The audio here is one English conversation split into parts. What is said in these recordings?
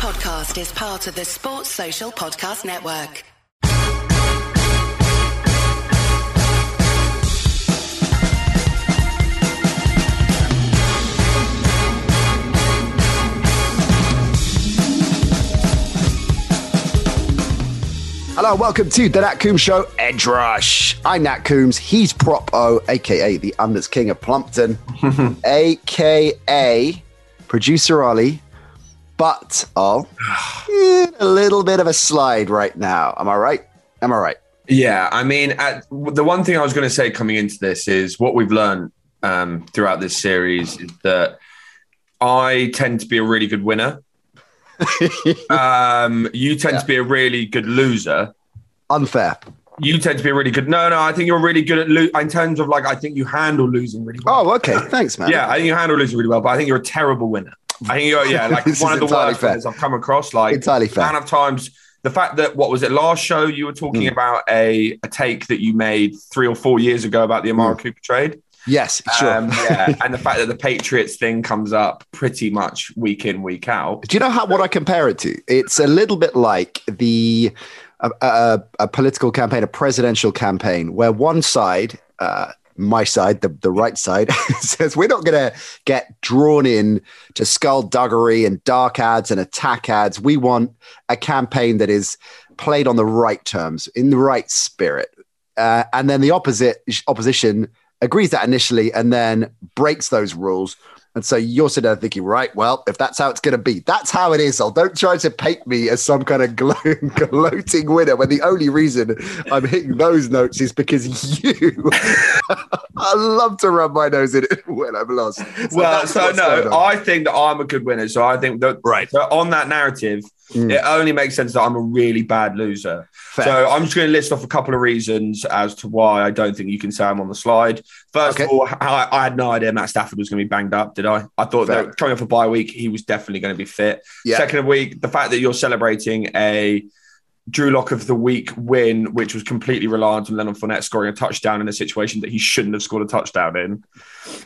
podcast is part of the Sports Social Podcast Network. Hello, welcome to the Nat Coombs Show, Edge Rush. I'm Nat Coombs. He's Prop O, aka the Unders King of Plumpton, aka producer Ollie. But oh, in a little bit of a slide right now. Am I right? Am I right? Yeah, I mean, at, the one thing I was going to say coming into this is what we've learned um, throughout this series is that I tend to be a really good winner. um, you tend Yeah. to be a really good loser. Unfair. You tend to be a really good. No, no, I think you're really good at lo- in terms of like I think you handle losing really well. Oh, okay. Thanks, man. Yeah, I think you handle losing really well, but I think you're a terrible winner. I think you're yeah, like one of the worst fair. winners I've come across. Like Entirely fair. amount of times the fact that what was it last show you were talking Mm. about a a take that you made three or four years ago about the Amari Cooper trade. Yes, Mm. sure. Um, yeah, and the fact that the Patriots thing comes up pretty much week in week out. Do you know how what I compare it to? It's a little bit like the a, a, a political campaign, a presidential campaign, where one side, uh, my side, the, the right side, says we're not going to get drawn in to skullduggery and dark ads and attack ads. We want a campaign that is played on the right terms, in the right spirit. Uh, and then the opposite opposition agrees that initially and then breaks those rules. And so you're sitting there thinking, right, well, if that's how it's going to be, that's how it is. I'll don't try to paint me as some kind of glow, gloating winner when the only reason I'm hitting those notes is because you. I love to rub my nose in it when I'm lost. So well, so no. I think that I'm a good winner. So I think that Right. So on that narrative, Mm. it only makes sense that I'm a really bad loser. Fair. So I'm just going to list off a couple of reasons as to why I don't think you can say I'm on the slide. First Okay. of all, I, I had no idea Matt Stafford was going to be banged up. Did I? I thought Fair. that coming off a bye week, he was definitely going to be fit. Yeah. Second week, the fact that you're celebrating a Drew Lock of the week win, which was completely reliant on Leonard Fournette scoring a touchdown in a situation that he shouldn't have scored a touchdown in.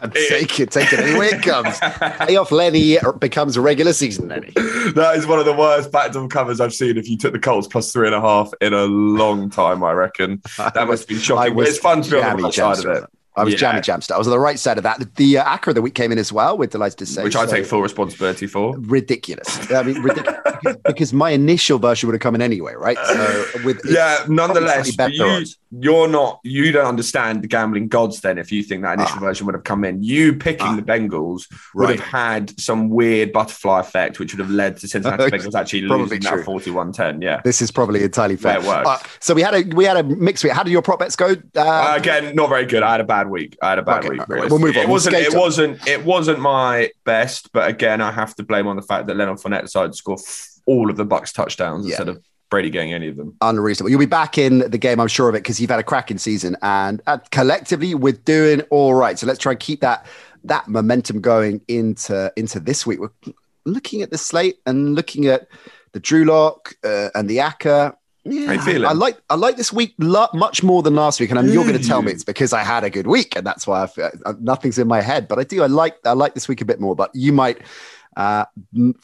And take it, take it way it comes. Playoff Lenny becomes a regular season Lenny. that is one of the worst backdoor covers I've seen. If you took the Colts plus three and a half in a long time, I reckon that must be shocking. Was it's fun to be on the side of it, I was Yeah. jammy jamster. I was on the right side of that. The uh, acca of the week came in as well. We're delighted to say, which I So- take full responsibility for. ridiculous. I mean, ridiculous because, because my initial version would have come in anyway, right? So with Yeah, nonetheless, you, odds. You're not. You don't understand the gambling gods. Then, if you think that initial Ah. version would have come in, you picking Ah. the Bengals would Right. have had some weird butterfly effect, which would have led to Cincinnati Bengals actually losing true. that 41-10. Yeah. this is probably entirely fair. Yeah. Uh, so we had a we had a mix. Week how did your prop bets go? Uh, Uh, again, not very good. I had a bad week. I had a bad Okay, week. okay, we'll move on. It We'll wasn't. It wasn't. It wasn't my best. But again, I have to blame on the fact that Leonard Fournette decided to score all of the Bucs touchdowns Yeah. instead of Brady getting any of them. unreasonable. You'll be back in the game, I'm sure of it, because you've had a cracking season, and uh, collectively we're doing all right. So let's try and keep that that momentum going into into this week. We're looking at the slate and looking at the Drew Lock uh, and the acca. Yeah, feeling? I like I like this week lo- much more than last week, and I'm, you're going to tell me it's because I had a good week, and that's why I feel, uh, nothing's in my head. But I do I like I like this week a bit more. But you might uh,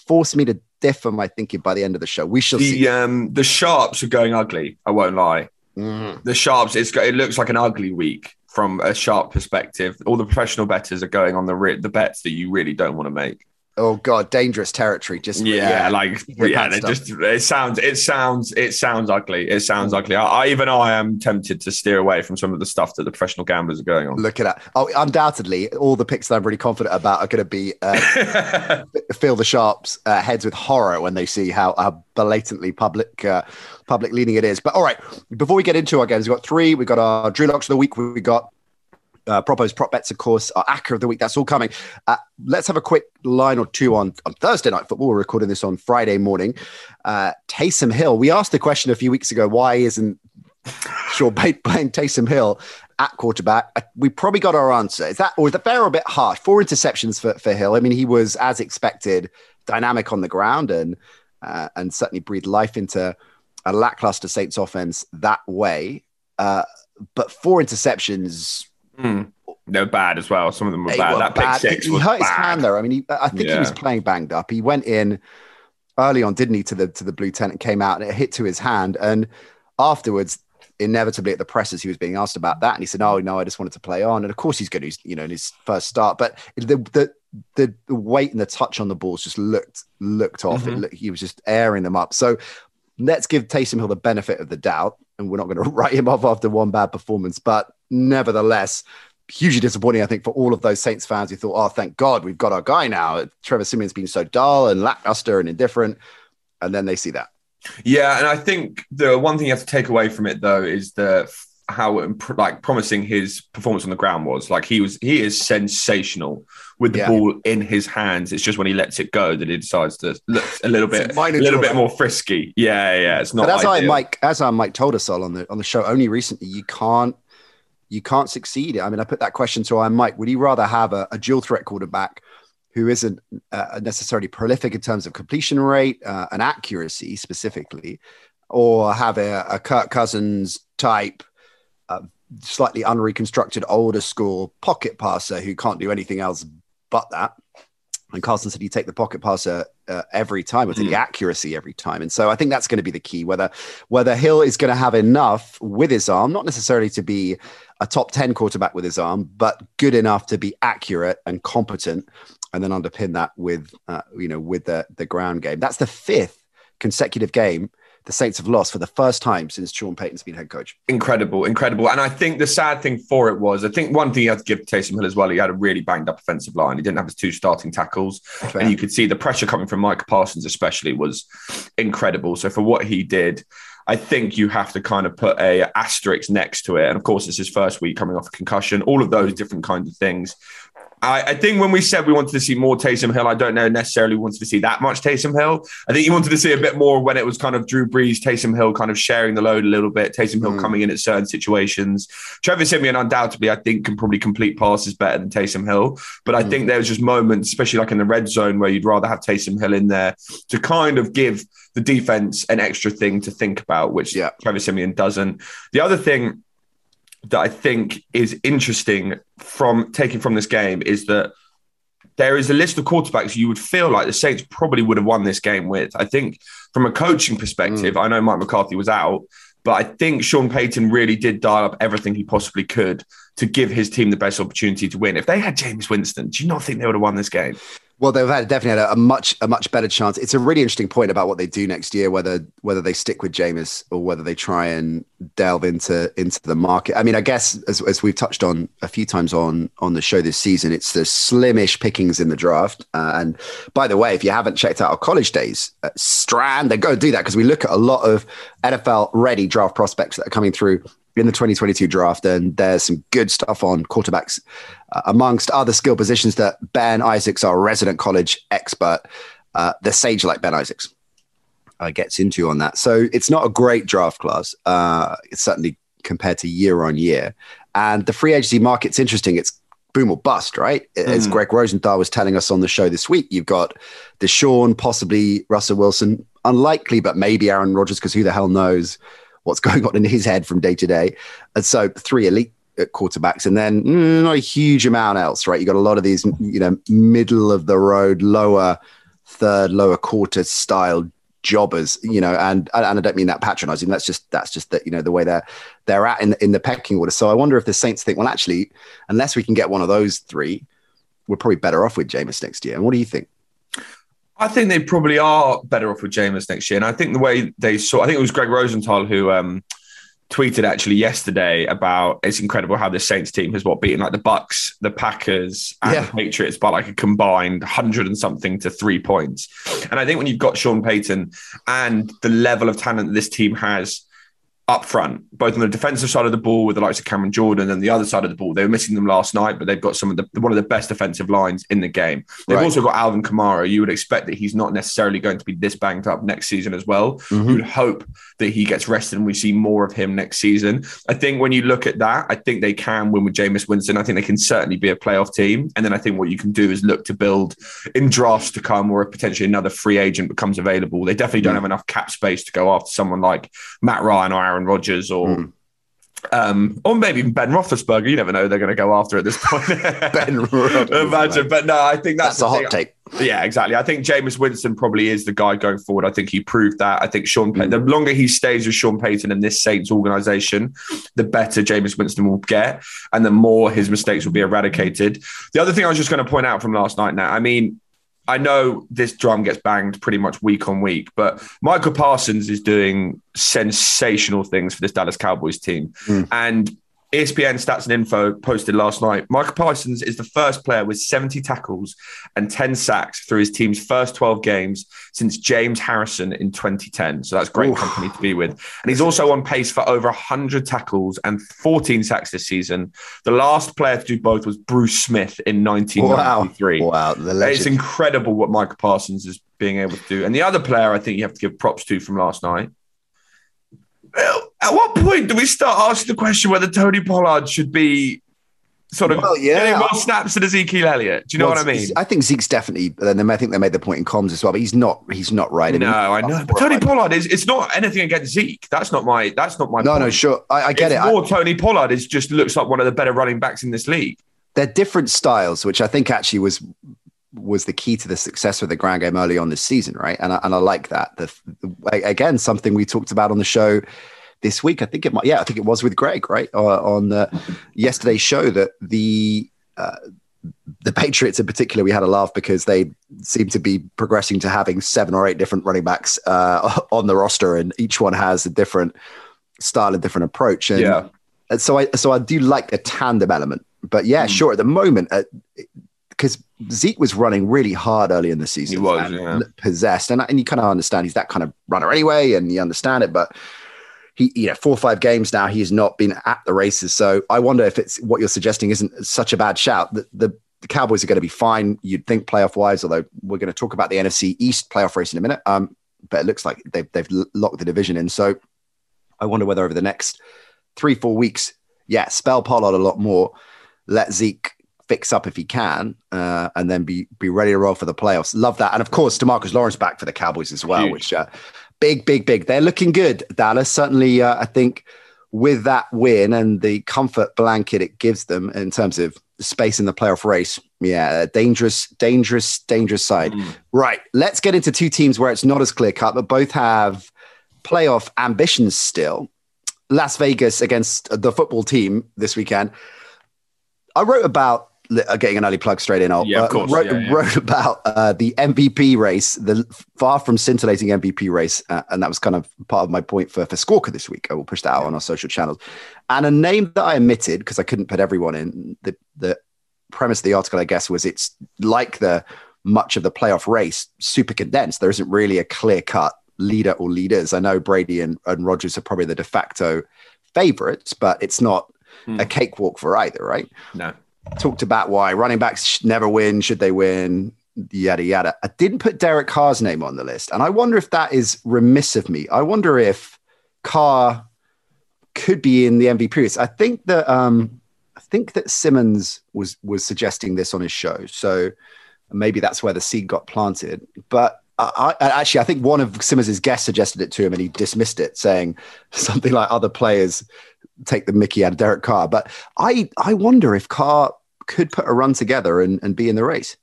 force me to differ my thinking by the end of the show. We shall see. The um the sharps are going ugly. I won't lie. Mm. The sharps, it's, it looks like an ugly week from a sharp perspective. All the professional betters are going on the the bets that you really don't want to make. Oh god, dangerous territory. Just Yeah, like yeah, pants they stuff. just it sounds it sounds it sounds ugly. It sounds ugly. I, I even I am tempted to steer away from some of the stuff that the professional gamblers are going on. look at that. Oh, undoubtedly, all the picks that I'm really confident about are going to be uh, fill the sharps uh, heads with horror when they see how, how blatantly public uh, public leaning it is. But all right, before we get into our games, we've got three. We've got our Drew Locks of the week. We've got uh, Prop O's prop bets, of course, our acca of the week. That's all coming. Uh, let's have a quick line or two on, on Thursday night football. We're recording this on Friday morning. Uh, Taysom Hill. We asked the question a few weeks ago why isn't Sean Bate playing Taysom Hill at quarterback? Uh, We probably got our answer. Is that or is that fair a bit harsh? Four interceptions for, for Hill. I mean, he was as expected, dynamic on the ground and uh, and certainly breathed life into a lackluster Saints offense that way. Uh, but four interceptions. Hmm. They're bad as well. Some of them were They bad. were that pick bad. six He hurt his hand though. I mean, he, I think he was playing banged up. He went in early on, didn't he, to the to the blue tent and came out and it hit to his hand. And afterwards, inevitably at the presses, he was being asked about that, and he said, "Oh no, I just wanted to play on." And of course, he's good. He's you know in his first start, but the the the, the weight and the touch on the balls just looked looked off. Mhm. It looked, he was just airing them up. So let's give Taysom Hill the benefit of the doubt, and we're not going to write him off after one bad performance, but nevertheless. Hugely disappointing, I think, for all of those Saints fans who thought, "Oh, thank God, we've got our guy now." Trevor Siemian's been so dull and lackluster and indifferent, and then they see that. Yeah, and I think the one thing you have to take away from it though is the how like promising his performance on the ground was. Like he was, he is sensational with the Yeah. ball in his hands. It's just when he lets it go that he decides to look a little a bit, a minor little bit more frisky. Yeah, yeah, it's not. But as I. Mike, as our Mike told us all on the on the show only recently, you can't you can't succeed. I mean, I put that question to our Mike. Would he rather have a, a dual threat quarterback who isn't uh, necessarily prolific in terms of completion rate uh, and accuracy specifically, or have a, a Kirk Cousins type, uh, slightly unreconstructed older school pocket passer who can't do anything else but that? And Carson said he'd take the pocket passer uh, every time, or take the accuracy every time. And so I think that's going to be the key. Whether whether Hill is going to have enough with his arm, not necessarily to be a top ten quarterback with his arm, but good enough to be accurate and competent, and then underpin that with uh, you know with the the ground game. That's the fifth consecutive game the Saints have lost for the first time since Sean Payton's been head coach. incredible, incredible. And I think the sad thing for it was, I think one thing you had to give to Taysom Hill as well, he had a really banged up offensive line. He didn't have his two starting tackles. And you could see the pressure coming from Micah Parsons, especially, was incredible. So for what he did, I think you have to kind of put a asterisk next to it. And of course, it's his first week coming off a concussion, all of those different kinds of things. I, I think when we said we wanted to see more Taysom Hill, I don't know necessarily wanted to see that much Taysom Hill. I think you wanted to see a bit more when it was kind of Drew Brees, Taysom Hill kind of sharing the load a little bit, Taysom Hill Mm. coming in at certain situations. Trevor Siemian undoubtedly, I think, can probably complete passes better than Taysom Hill. But I Mm. think there was just moments, especially like in the red zone, where you'd rather have Taysom Hill in there to kind of give the defense an extra thing to think about, which Yeah. Trevor Siemian doesn't. The other thing that I think is interesting from taking from this game is that there is a list of quarterbacks you would feel like the Saints probably would have won this game with. I think from a coaching perspective, mm. I know Mike McCarthy was out, but I think Sean Payton really did dial up everything he possibly could to give his team the best opportunity to win. If they had Jameis Winston, do you not think they would have won this game? Well, they've had definitely had a, a much a much better chance. It's a really interesting point about what they do next year, whether whether they stick with Jameis or whether they try and delve into into the market. I mean, I guess as, as we've touched on a few times on on the show this season, it's the slimish pickings in the draft. Uh, and by the way, if you haven't checked out our college days, uh, Strand, then go do that because we look at a lot of NFL ready draft prospects that are coming through in the 2022 draft, and there's some good stuff on quarterbacks, uh, amongst other skill positions that Ben Isaacs, our resident college expert, uh, the sage like Ben Isaacs, uh, gets into on that. So it's not a great draft class. Uh, it's certainly compared to year on year, and the free agency market's interesting. It's boom or bust, right? As Mm. Greg Rosenthal was telling us on the show this week, you've got the Deshaun, possibly Russell Wilson, unlikely, but maybe Aaron Rodgers, because who the hell knows what's going on in his head from day to day. And so three elite uh, quarterbacks, and then mm, not a huge amount else, right? You got a lot of these, you know, middle of the road, lower third, lower quarter style jobbers, you know, and and I don't mean that patronizing. That's just that's just that you know the way they're they're at in in the pecking order. So I wonder if the Saints think, well, actually, unless we can get one of those three, we're probably better off with Jameis next year. And what do you think? I think they probably are better off with Jameis next year. And I think the way they saw, I think it was Greg Rosenthal who um, tweeted actually yesterday about it's incredible how the Saints team has what beaten like the Bucs, the Packers, and Yeah. the Patriots by like a combined hundred and something to three points. And I think when you've got Sean Payton and the level of talent this team has up front, both on the defensive side of the ball with the likes of Cameron Jordan and the other side of the ball. They were missing them last night, but they've got some of the one of the best defensive lines in the game. They've Right. also got Alvin Kamara. You would expect that he's not necessarily going to be this banged up next season as well. Mm-hmm. You would hope that he gets rested and we see more of him next season. I think when you look at that, I think they can win with Jameis Winston. I think they can certainly be a playoff team. And then I think what you can do is look to build in drafts to come or if potentially another free agent becomes available. They definitely don't Mm. have enough cap space to go after someone like Matt Ryan or Aaron Rodgers or Mm. Um, or maybe Ben Roethlisberger. You never know; they're going to go after at this point. ben Imagine, but no, I think that's, that's a hot thing. take. Yeah, exactly. I think Jameis Winston probably is the guy going forward. I think he proved that. I think Sean Payton, mm. the longer he stays with Sean Payton and this Saints organization, the better Jameis Winston will get, and the more his mistakes will be eradicated. The other thing I was just going to point out from last night. Now, I mean, I know this drum gets banged pretty much week on week, but Micah Parsons is doing sensational things for this Dallas Cowboys team. Mm. And ESPN Stats and Info posted last night Micah Parsons is the first player with 70 tackles and 10 sacks through his team's first 12 games since James Harrison in 2010. So that's great Oof. company to be with. And he's also on pace for over 100 tackles and 14 sacks this season. The last player to do both was Bruce Smith in 1993. Wow. wow it's incredible what Micah Parsons is being able to do. And the other player I think you have to give props to from last night at what point do we start asking the question whether Tony Pollard should be sort of well, yeah. getting more snaps than Ezekiel Elliott? Do you know well, what I mean? I think Zeke's definitely. Then I think they made the point in comms as well, but he's not. He's not right. I mean, no, I know. But Tony right. Pollard is. It's not anything against Zeke. That's not my. That's not my. No, point. no, sure. I, I get it's it. More I, Tony Pollard is just looks like one of the better running backs in this league. They're different styles, which I think actually was was the key to the success of the ground game early on this season, right? And I, and I like that. The, the, again, something we talked about on the show this week. I think it might, yeah, I think it was with Greg, right, uh, on uh, yesterday's show that the uh, the Patriots in particular, we had a laugh because they seem to be progressing to having seven or eight different running backs uh, on the roster, and each one has a different style, a different approach. And, yeah. So I so I do like the tandem element, but yeah, mm. sure. At the moment, because uh, Zeke was running really hard early in the season, he was yeah. possessed, and and you kind of understand he's that kind of runner anyway, and you understand it, but he, you know, four or five games now, he's not been at the races. So I wonder if it's what you're suggesting isn't such a bad shout. The, the, the Cowboys are going to be fine, you'd think, playoff wise, although we're going to talk about the NFC East playoff race in a minute. Um, but it looks like they've, they've locked the division in. So I wonder whether over the next three, four weeks, yeah, spell Pollard a lot more, let Zeke fix up if he can, uh, and then be be ready to roll for the playoffs. Love that, and of course, Demarcus Lawrence back for the Cowboys as well, Huge. which uh, big, big, big. They're looking good, Dallas. Certainly, uh, I think with that win and the comfort blanket it gives them in terms of space in the playoff race, yeah, dangerous, dangerous, dangerous side. Mm. Right. Let's get into two teams where it's not as clear cut, but both have playoff ambitions still. Las Vegas against the football team this weekend. I wrote about getting an early plug straight in. I'll, yeah, uh. Uh, wrote, yeah, yeah. wrote, about uh, the MVP race, the far from scintillating MVP race, uh, and that was kind of part of my point for for Squawka this week. I will push that out on our social channels. And a name that I omitted because I couldn't put everyone in. The the premise of the article, I guess, was it's like the much of the playoff race, super condensed. There isn't really a clear cut leader or leaders. I know Brady and, and Rodgers are probably the de facto favorites, but it's not hmm. a cakewalk for either, right? No talked about why running backs never win, should they win, yada yada. I didn't put Derek Carr's name on the list, and I wonder if that is remiss of me. I wonder if Carr could be in the MVP race. I think that um, I think that Simmons was was suggesting this on his show, so maybe that's where the seed got planted. But I, I, actually, I think one of Simmons' guests suggested it to him, and he dismissed it, saying something like other players take the Mickey out of Derek Carr. But I I wonder if Carr could put a run together and, and be in the race.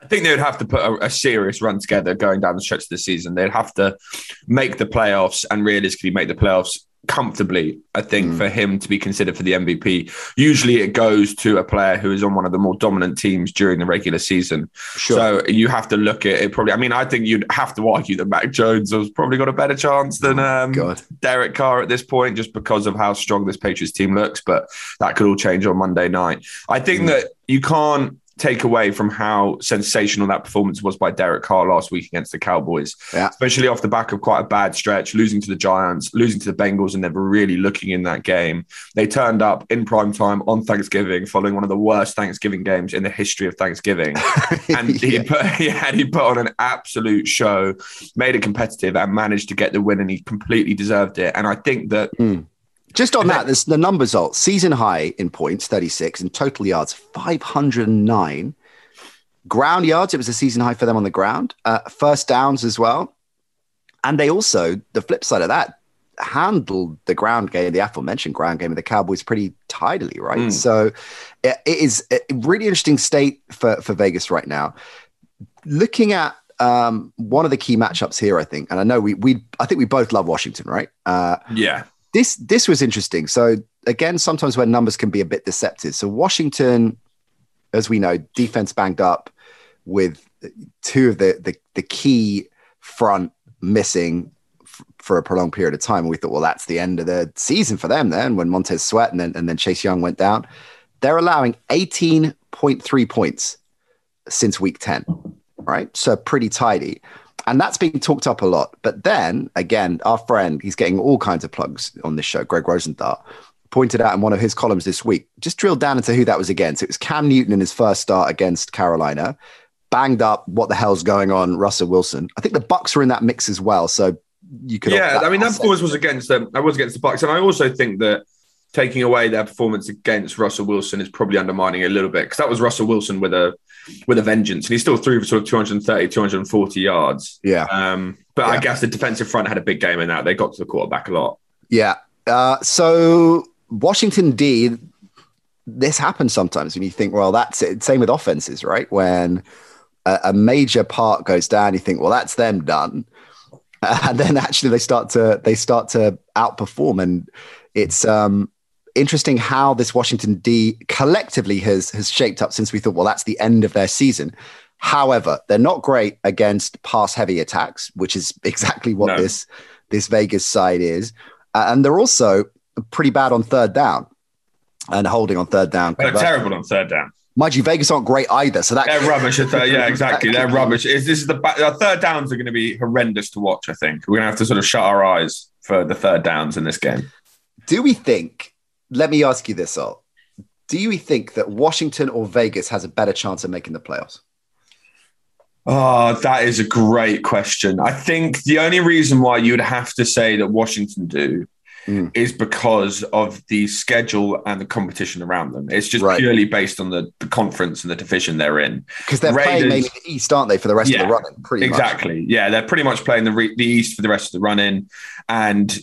I think they would have to put a, a, serious run together going down the stretch of the season. They'd have to make the playoffs and realistically make the playoffs comfortably, I think, mm. for him to be considered for the MVP. Usually it goes to a player who is on one of the more dominant teams during the regular season. Sure. So you have to look at it probably. I mean, I think you'd have to argue that Mac Jones has probably got a better chance than oh, um, Derek Carr at this point, just because of how strong this Patriots team looks. But that could all change on Monday night. I think mm. that you can't take away from how sensational that performance was by Derek Carr last week against the Cowboys, yeah. especially off the back of quite a bad stretch, losing to the Giants, losing to the Bengals, and never really looking in that game. They turned up in prime time on Thanksgiving, following one of the worst Thanksgiving games in the history of Thanksgiving, and yeah. he put yeah, he put on an absolute show, made it competitive, and managed to get the win, and he completely deserved it. And I think that. Mm just on that, there's the numbers are season high in points, 36, and total yards, 509. Ground yards, it was a season high for them on the ground. Uh, first downs as well. And they also, the flip side of that, handled the ground game, the aforementioned ground game of the Cowboys pretty tidily, right? Mm. So it, it is a really interesting state for, for Vegas right now. Looking at um, one of the key matchups here, I think, and I know we we I think we both love Washington, right? Uh, yeah. This this was interesting. So again, sometimes when numbers can be a bit deceptive. So Washington, as we know, defense banged up with two of the the, the key front missing f- for a prolonged period of time. And we thought, well, that's the end of the season for them then when Montez Sweat and then, and then Chase Young went down. They're allowing 18.3 points since week 10, right? So pretty tidy. And that's being talked up a lot. But then again, our friend, he's getting all kinds of plugs on this show, Greg Rosenthal, pointed out in one of his columns this week, just drilled down into who that was against. It was Cam Newton in his first start against Carolina banged up. What the hell's going on? Russell Wilson. I think the Bucs were in that mix as well. So you could. Yeah, I mean that performance was against them. I was against the Bucs, and I also think that taking away their performance against Russell Wilson is probably undermining it a little bit because that was Russell Wilson with a with a vengeance, and he still threw for sort of 230, 240 yards. Yeah. Um, but yeah. I guess the defensive front had a big game in that. They got to the quarterback a lot. Yeah. Uh, so Washington D. This happens sometimes when you think, well, that's it. Same with offenses, right? When a, a major part goes down, you think, well, that's them done. And then actually they start to they start to outperform. And it's um interesting how this Washington D collectively has has shaped up since we thought, well, that's the end of their season. However, they're not great against pass heavy attacks, which is exactly what no. this this Vegas side is, uh, and they're also pretty bad on third down and holding on third down. They're terrible on third down. Mind you, Vegas aren't great either. So that they're rubbish. Third, yeah, exactly. They're rubbish. Is this is the third downs are going to be horrendous to watch? I think we're going to have to sort of shut our eyes for the third downs in this game. Do we think? Let me ask you this, all. Do you think that Washington or Vegas has a better chance of making the playoffs? Oh, that is a great question. I think the only reason why you would have to say that Washington do mm. is because of the schedule and the competition around them. It's just right. purely based on the, the conference and the division they're in. Because they're Raiders, playing mainly the East, aren't they, for the rest yeah, of the run Pretty exactly. Much. Yeah, they're pretty much playing the re- the East for the rest of the run in, and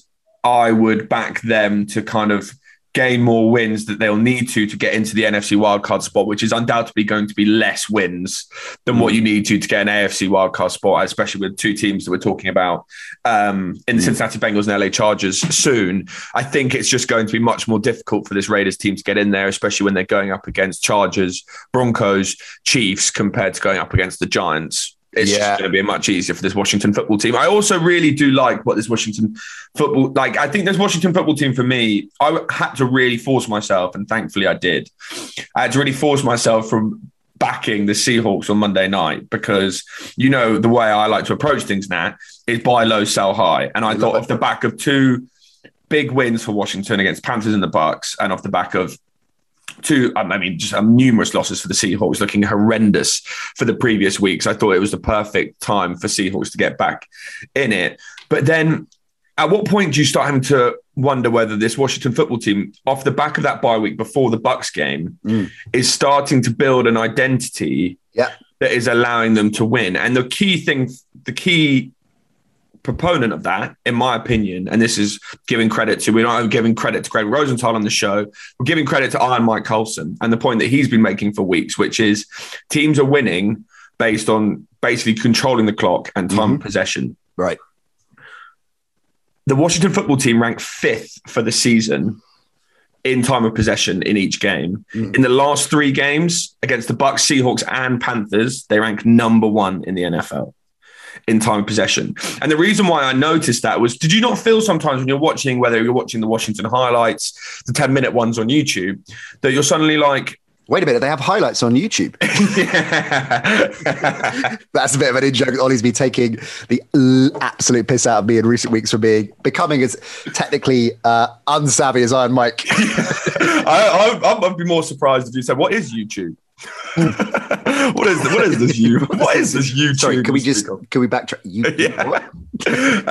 I would back them to kind of gain more wins that they'll need to to get into the NFC wildcard spot, which is undoubtedly going to be less wins than what mm. you need to to get an AFC wildcard spot, especially with two teams that we're talking about um, in the mm. Cincinnati Bengals and LA Chargers soon. I think it's just going to be much more difficult for this Raiders team to get in there, especially when they're going up against Chargers, Broncos, Chiefs, compared to going up against the Giants it's yeah. just going to be much easier for this Washington football team. I also really do like what this Washington football like. I think this Washington football team for me, I had to really force myself, and thankfully I did. I had to really force myself from backing the Seahawks on Monday night because you know the way I like to approach things now is buy low, sell high, and I, I thought off the back of two big wins for Washington against Panthers and the Bucs, and off the back of two, um, I mean, just um, numerous losses for the Seahawks, looking horrendous for the previous weeks. I thought it was the perfect time for Seahawks to get back in it. But then at what point do you start having to wonder whether this Washington football team, off the back of that bye week before the Bucs game, mm. is starting to build an identity yeah. that is allowing them to win? And the key thing, the key proponent of that, in my opinion, and this is giving credit to, we're not giving credit to Greg Rosenthal on the show, we're giving credit to Iron Mike Carlson and the point that he's been making for weeks, which is teams are winning based on basically controlling the clock and time mm-hmm. possession. Right. The Washington football team ranked fifth for the season in time of possession in each game. Mm. In the last three games against the Bucs, Seahawks, and Panthers, they rank number one in the NFL in time possession. And the reason why I noticed that was did you not feel sometimes when you're watching, whether you're watching the Washington highlights, the 10 minute ones on YouTube, that you're suddenly like, Wait a minute, they have highlights on YouTube. That's a bit of an in joke. Ollie's been taking the absolute piss out of me in recent weeks for being becoming as technically uh, unsavvy as Iron Mike. I, I, I'd be more surprised if you said, "What is YouTube?" what is what is this you what is this YouTube? Sorry, can we just can we backtrack? You, yeah.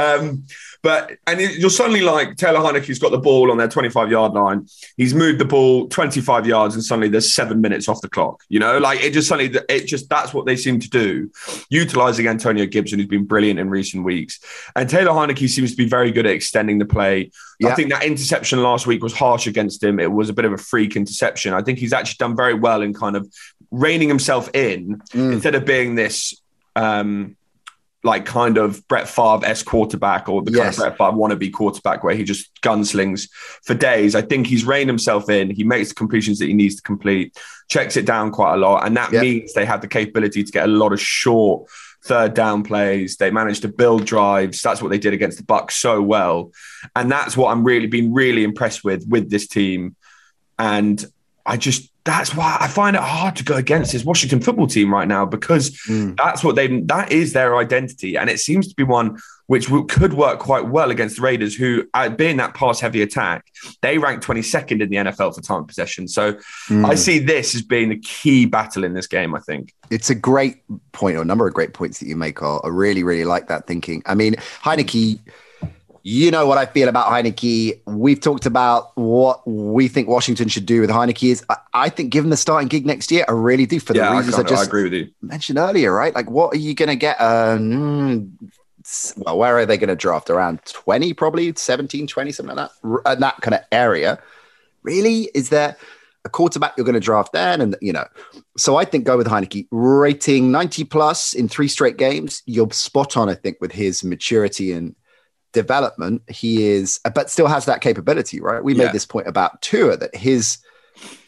um, but and you're suddenly like Taylor Heinicke's got the ball on their 25 yard line. He's moved the ball 25 yards, and suddenly there's seven minutes off the clock. You know, like it just suddenly it just that's what they seem to do, utilizing Antonio Gibson, who's been brilliant in recent weeks, and Taylor Heinicke seems to be very good at extending the play. Yeah. I think that interception last week was harsh against him. It was a bit of a freak interception. I think he's actually done very well in kind of reining himself in mm. instead of being this. Um, like kind of Brett Favre s quarterback or the yes. kind of Brett Favre wannabe quarterback where he just gunslings for days. I think he's reined himself in. He makes the completions that he needs to complete, checks it down quite a lot, and that yep. means they have the capability to get a lot of short third down plays. They managed to build drives. That's what they did against the Bucs so well, and that's what I'm really been really impressed with with this team. And I just that's why I find it hard to go against this Washington football team right now because mm. that's what they that is their identity, and it seems to be one which could work quite well against the Raiders, who uh, being that pass heavy attack, they rank 22nd in the NFL for time possession. So mm. I see this as being the key battle in this game. I think it's a great point, or a number of great points that you make. Are I really, really like that thinking. I mean, Heinicke you know what I feel about Heinicke. We've talked about what we think Washington should do with Heinicke. Is I, I think given the starting gig next year, I really do for the yeah, reasons I, I just I agree with you. mentioned earlier, right? Like, what are you going to get? Um, well, where are they going to draft? Around 20, probably 17, 20, something like that, uh, that kind of area. Really? Is there a quarterback you're going to draft then? And, you know, so I think go with Heinicke. Rating 90 plus in three straight games. You're spot on, I think, with his maturity and development, he is, but still has that capability, right? We yeah. made this point about Tua that his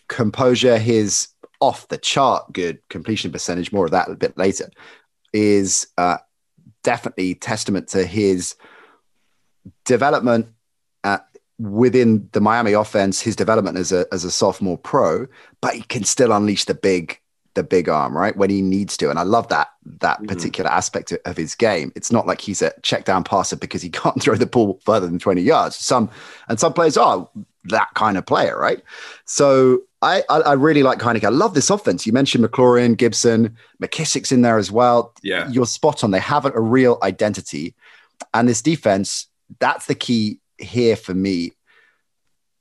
composure, his off the chart good completion percentage, more of that a bit later, is uh, definitely testament to his development at, within the Miami offense, his development as a as a sophomore pro, but he can still unleash the big the big arm, right? When he needs to. And I love that that mm-hmm. particular aspect of his game. It's not like he's a check down passer because he can't throw the ball further than 20 yards. Some and some players are that kind of player, right? So I, I, I really like Heinicke. I love this offense. You mentioned McLaurin, Gibson, McKissick's in there as well. Yeah. You're spot on. They have a real identity. And this defense, that's the key here for me.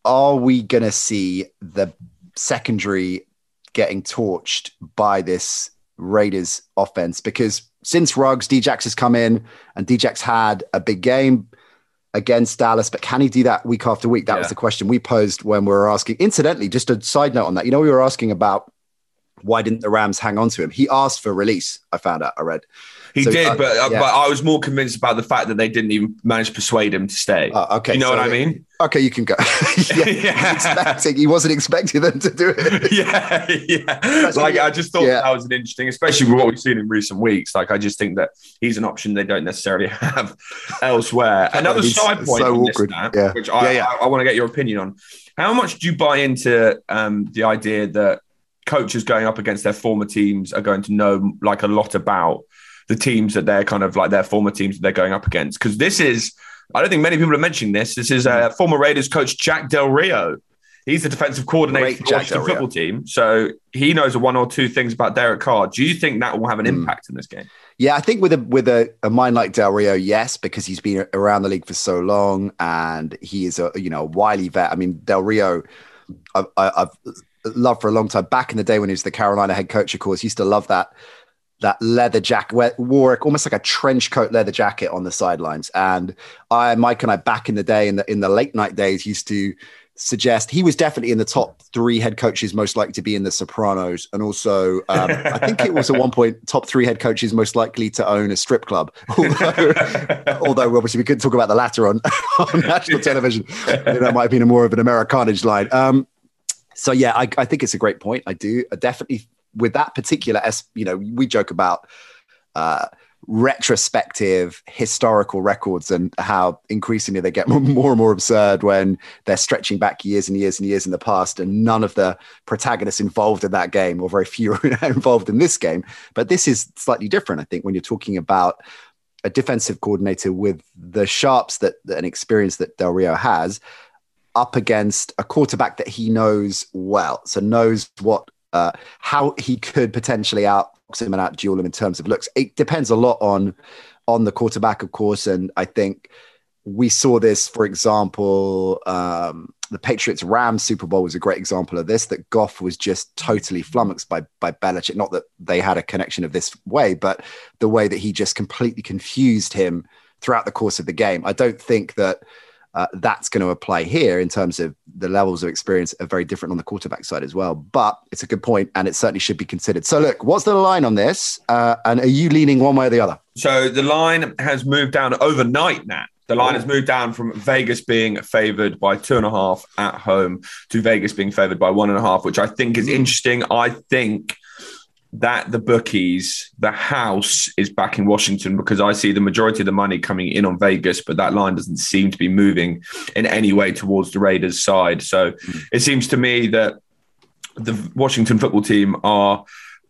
Are we going to see the secondary getting torched by this Raiders offense because since Ruggs, Djax has come in and Djax had a big game against Dallas, but can he do that week after week? That yeah. was the question we posed when we were asking. Incidentally, just a side note on that, you know, we were asking about why didn't the Rams hang on to him? He asked for release. I found out. I read. He so, did, uh, but uh, yeah. but I was more convinced about the fact that they didn't even manage to persuade him to stay. Uh, okay, you know so, what I mean? Okay, you can go. yeah, yeah. Expecting, he wasn't expecting them to do it. yeah, yeah. like I just thought yeah. that was an interesting, especially with what we've seen in recent weeks. Like I just think that he's an option they don't necessarily have elsewhere. Another side point so stat, yeah. which I, I, I want to get your opinion on. How much do you buy into um, the idea that coaches going up against their former teams are going to know like a lot about the teams that they're kind of like their former teams that they're going up against. Because this is, I don't think many people are mentioning this. This is uh, former Raiders coach Jack Del Rio. He's the defensive coordinator Great for the Washington football team. So he knows one or two things about Derek Carr. Do you think that will have an mm. impact in this game? Yeah, I think with a with a, a mind like Del Rio, yes, because he's been around the league for so long and he is a you know a wily vet. I mean, Del Rio, I've, I've loved for a long time. Back in the day when he was the Carolina head coach, of course, used to love that that leather jacket, wore almost like a trench coat leather jacket on the sidelines. And I, Mike and I, back in the day, in the in the late night days, used to suggest he was definitely in the top three head coaches most likely to be in the Sopranos, and also um, I think it was at one point top three head coaches most likely to own a strip club. although, although obviously we couldn't talk about the latter on, on national television, that might have been a more of an Americanage line. Um, so yeah, I, I, think it's a great point. I do I definitely with that particular, you know, we joke about uh, retrospective historical records and how increasingly they get more and more absurd when they're stretching back years and years and years in the past and none of the protagonists involved in that game or very few are involved in this game. But this is slightly different i think when you're talking about a defensive coordinator with the sharps that an experience that del rio has up against a quarterback that he knows well. So knows what uh, how he could potentially outbox him and out duel him in terms of looks. It depends a lot on on the quarterback, of course, and I think we saw this, for example, um, the Patriots Rams Super Bowl was a great example of this. That Goff was just totally flummoxed by by Belichick. Not that they had a connection of this way, but the way that he just completely confused him throughout the course of the game. I don't think that uh, that's going to apply here in terms of the levels of experience are very different on the quarterback side as well. But it's a good point, and it certainly should be considered. So, look, what's the line on this? Uh, and are you leaning one way or the other? So the line has moved down overnight now. The line has moved down from Vegas being favored by two and a half at home to Vegas being favored by one and a half, which I think is interesting. I think that the bookies, the house is back in Washington because I see the majority of the money coming in on Vegas, but that line doesn't seem to be moving in any way towards the Raiders' side. So mm. it seems to me that the Washington football team are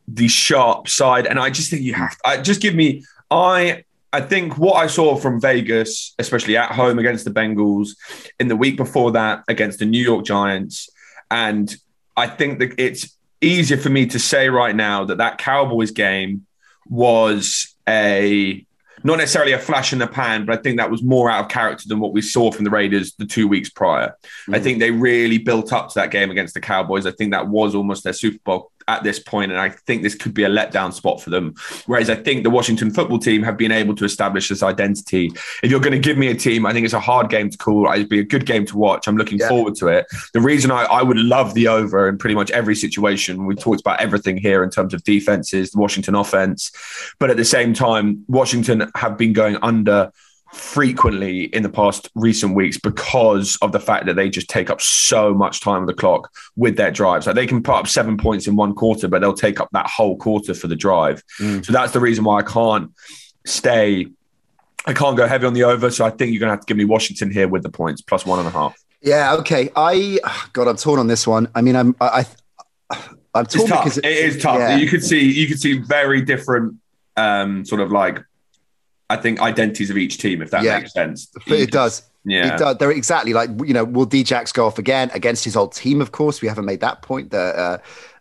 the sharp side. And I just think you have to I, just give me, I I think what I saw from Vegas, especially at home against the Bengals, in the week before that against the New York Giants, and I think that it's easier for me to say right now that that Cowboys game was a not necessarily a flash in the pan, but I think that was more out of character than what we saw from the Raiders the two weeks prior. Mm. I think they really built up to that game against the Cowboys. I think that was almost their Super Bowl at this point, and I think this could be a letdown spot for them. Whereas I think the Washington football team have been able to establish this identity. If you're going to give me a team, I think it's a hard game to call. It'd be a good game to watch. I'm looking yeah. forward to it. The reason I, I would love the over in pretty much every situation, we talked about everything here in terms of defenses, the Washington offense, but at the same time, Washington have been going under frequently in the past recent weeks because of the fact that they just take up so much time on the clock with their drives. Like they can put up seven points in one quarter, but they'll take up that whole quarter for the drive. Mm. So that's the reason why I can't stay. I can't go heavy on the over. So I think you're going to have to give me Washington here with the points plus one and a half. Yeah. Okay. I God, I'm torn on this one. I mean, I'm I. I'm torn it's tough. because it, it is tough. Yeah. You could see you could see very different um, sort of like I think identities of each team, if that yeah, makes sense. It does. Yeah, it does. They're exactly like you know. Will Djax go off again against his old team? Of course, we haven't made that point. That uh,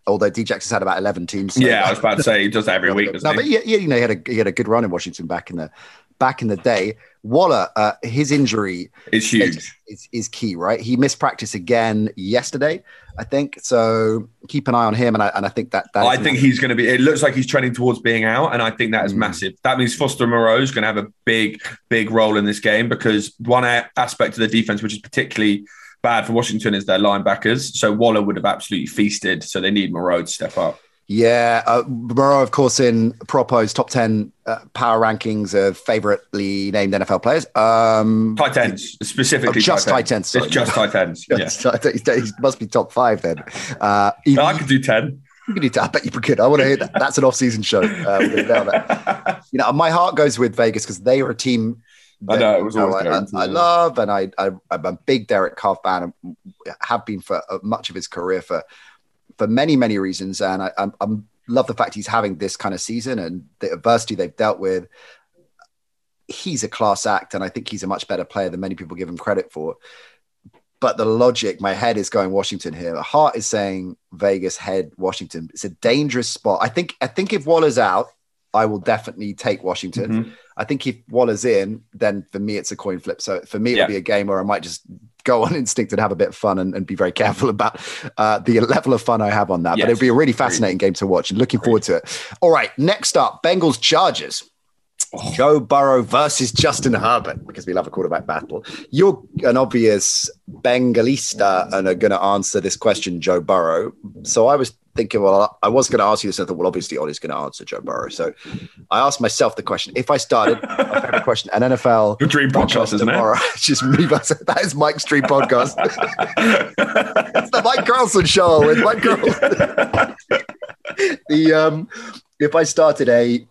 although Djax has had about eleven teams. So yeah, I was about to say he does that every week. no, he? but yeah, you know, he had a he had a good run in Washington back in the back in the day. Waller, uh, his injury is huge. Is, is, key, right? He missed practice again yesterday, I think. So keep an eye on him, and I and I think that, that I think he's going to be. It looks like he's trending towards being out, and I think that is mm. massive. That means Foster Moreau is going to have a big, big role in this game because one aspect of the defense, which is particularly bad for Washington, is their linebackers. So Waller would have absolutely feasted. So they need Moreau to step up. Yeah, uh, Moreau, of course, in Prop O's top 10 uh, power rankings of favoritely named NFL players. Um, tight ends, specifically. Oh, just tight ends. It's just tight ends. yeah. he must be top five then. Uh, no, I could do 10. You can do 10. I bet you could. I want to hear that. That's an off season show. Uh, you know, my heart goes with Vegas because they are a team. I know it was you know, I, I, love and I, I I'm a big Derek Carr fan and have been for uh, much of his career for for many, many reasons. And I, I, I love the fact he's having this kind of season and the adversity they've dealt with. He's a class act, and I think he's a much better player than many people give him credit for. But the logic, my head is going Washington here. Heart is saying Vegas, head Washington. It's a dangerous spot. I think. I think if Waller's out, I will definitely take Washington. Mm-hmm. I think if Waller's in, then for me it's a coin flip. So for me, it'll be a game where I might just go on instinct and have a bit of fun and, and be very careful about uh, the level of fun I have on that. Yes. But it'll be a really fascinating game to watch and looking forward to it. All right, next up, Bengals Chargers. Oh. Joe Burrow versus Justin Herbert because we love a quarterback battle. You're an obvious Bengalista and are going to answer this question, Joe Burrow. So I was thinking, well, I was going to ask you this. I thought, well, obviously, Ollie's going to answer Joe Burrow. So I asked myself the question: If I started, my favorite question, an NFL Your dream podcast, isn't tomorrow, it? just me. That is Mike's dream podcast. it's the Mike Carlson show with Mike Carlson. the um, if I started a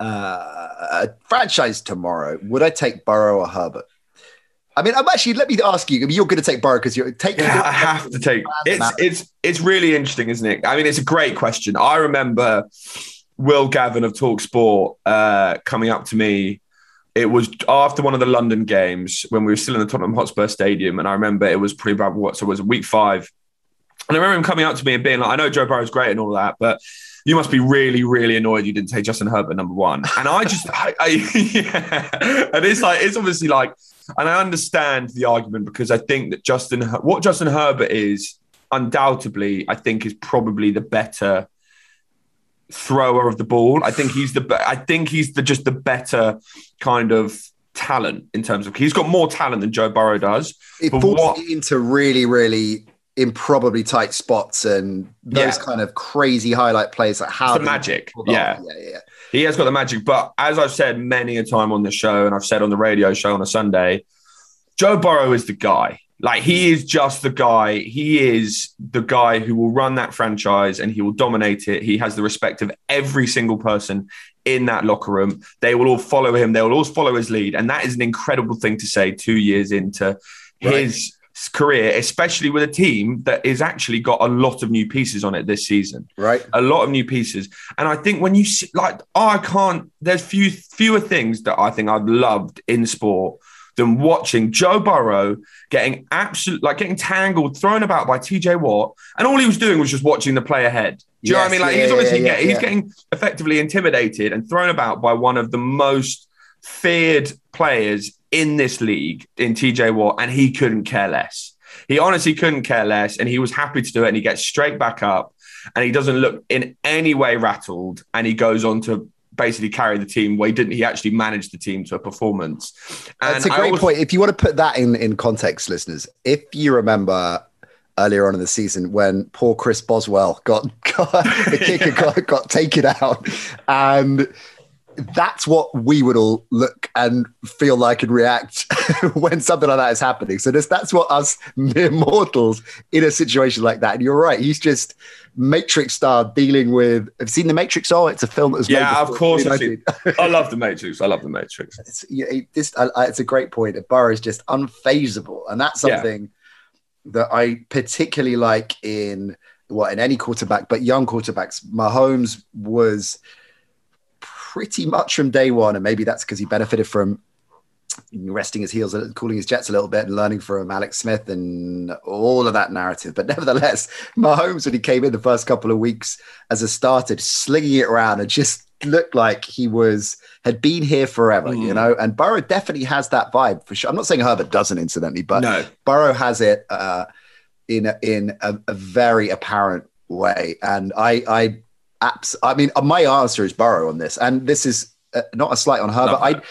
uh, a franchise tomorrow, would I take Burrow or Herbert? I mean, I'm actually. Let me ask you. I mean, you're going to take Burrow because you're taking. Yeah, I have to take. It's it's it's really interesting, isn't it? I mean, it's a great question. I remember Will Gavin of Talk Sport uh, coming up to me. It was after one of the London games when we were still in the Tottenham Hotspur Stadium, and I remember it was pretty bad. What so it was week five, And I remember him coming up to me and being like, I know Joe Burrow's great and all that, but you must be really, really annoyed you didn't take Justin Herbert number one. And I just, I, I yeah. And it's like, it's obviously like, and I understand the argument because I think that Justin, what Justin Herbert is, undoubtedly, I think is probably the better thrower of the ball. I think he's the, I think he's the just the better kind of talent in terms of he's got more talent than Joe Burrow does. It falls what, into really, really improbably tight spots and those yeah. kind of crazy highlight plays that have the magic. Yeah. yeah, yeah, He has got the magic. But as I've said many a time on the show, and I've said on the radio show on a Sunday, Joe Burrow is the guy. Like he is just the guy. He is the guy who will run that franchise and he will dominate it. He has the respect of every single person in that locker room. They will all follow him. They will all follow his lead. And that is an incredible thing to say two years into right. his career, especially with a team that is actually got a lot of new pieces on it this season. Right. A lot of new pieces. And I think when you see, like, oh, I can't, there's few fewer things that I think I've loved in sport than watching Joe Burrow getting absolute, like getting tangled, thrown about by TJ Watt. And all he was doing was just watching the play ahead. Do you yes, know what I mean? Like, yeah, he's obviously yeah, yeah, he's getting effectively intimidated and thrown about by one of the most feared players in this league in TJ Watt, and he couldn't care less. He honestly couldn't care less, and he was happy to do it. And he gets straight back up, and he doesn't look in any way rattled, and he goes on to basically carry the team where he didn't he actually managed the team to a performance and that's a great always, point if you want to put that in in context listeners if you remember earlier on in the season when poor chris boswell got, got the kicker yeah. got, got taken out and that's what we would all look and feel like and react when something like that is happening. So this, that's what us mere mortals in a situation like that. And you're right, he's just Matrix star dealing with. Have you seen the Matrix? Oh, it's a film that was yeah, of course. I, I, love the Matrix. I love the Matrix. It's, yeah, this, it's a great point. Burrow is just unfazable, and that's something yeah. that I particularly like in what in any quarterback, but young quarterbacks. Mahomes was pretty much from day one. And maybe that's because he benefited from resting his heels and cooling his jets a little bit and learning from Alex Smith and all of that narrative. But nevertheless, Mahomes, when he came in the first couple of weeks as a starter, slinging it around and just looked like he was had been here forever, mm. you know. And Burrow definitely has that vibe for sure. I'm not saying Herbert doesn't, incidentally, but no. Burrow has it uh, in a, in a, a very apparent way. And I I abs- I mean, my answer is Burrow on this, and this is uh, not a slight on Herbert. I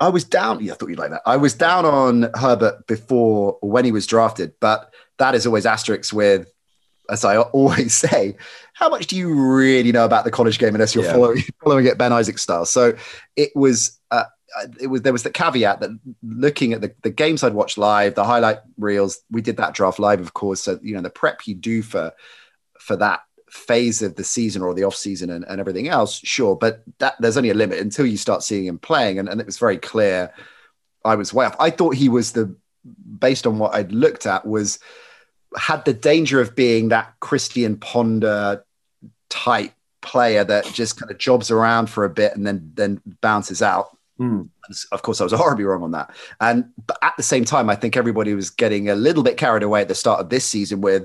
I was down. Yeah, I thought you'd like that. I was down on Herbert before when he was drafted, but that is always asterisks with, as I always say, how much do you really know about the college game unless you're yeah. following, following it Ben Isaac style? So it was. Uh, it was there was the caveat that looking at the, the games I'd watched live, the highlight reels, we did that draft live, of course. So you know the prep you do for for that phase of the season or the off season and, and everything else, sure, but that there's only a limit until you start seeing him playing, and, and it was very clear. I was way off. I thought he was the, based on what I'd looked at, was had the danger of being that Christian Ponder type player that just kind of jobs around for a bit and then then bounces out. Mm. Of course, I was horribly wrong on that. And but at the same time, I think everybody was getting a little bit carried away at the start of this season with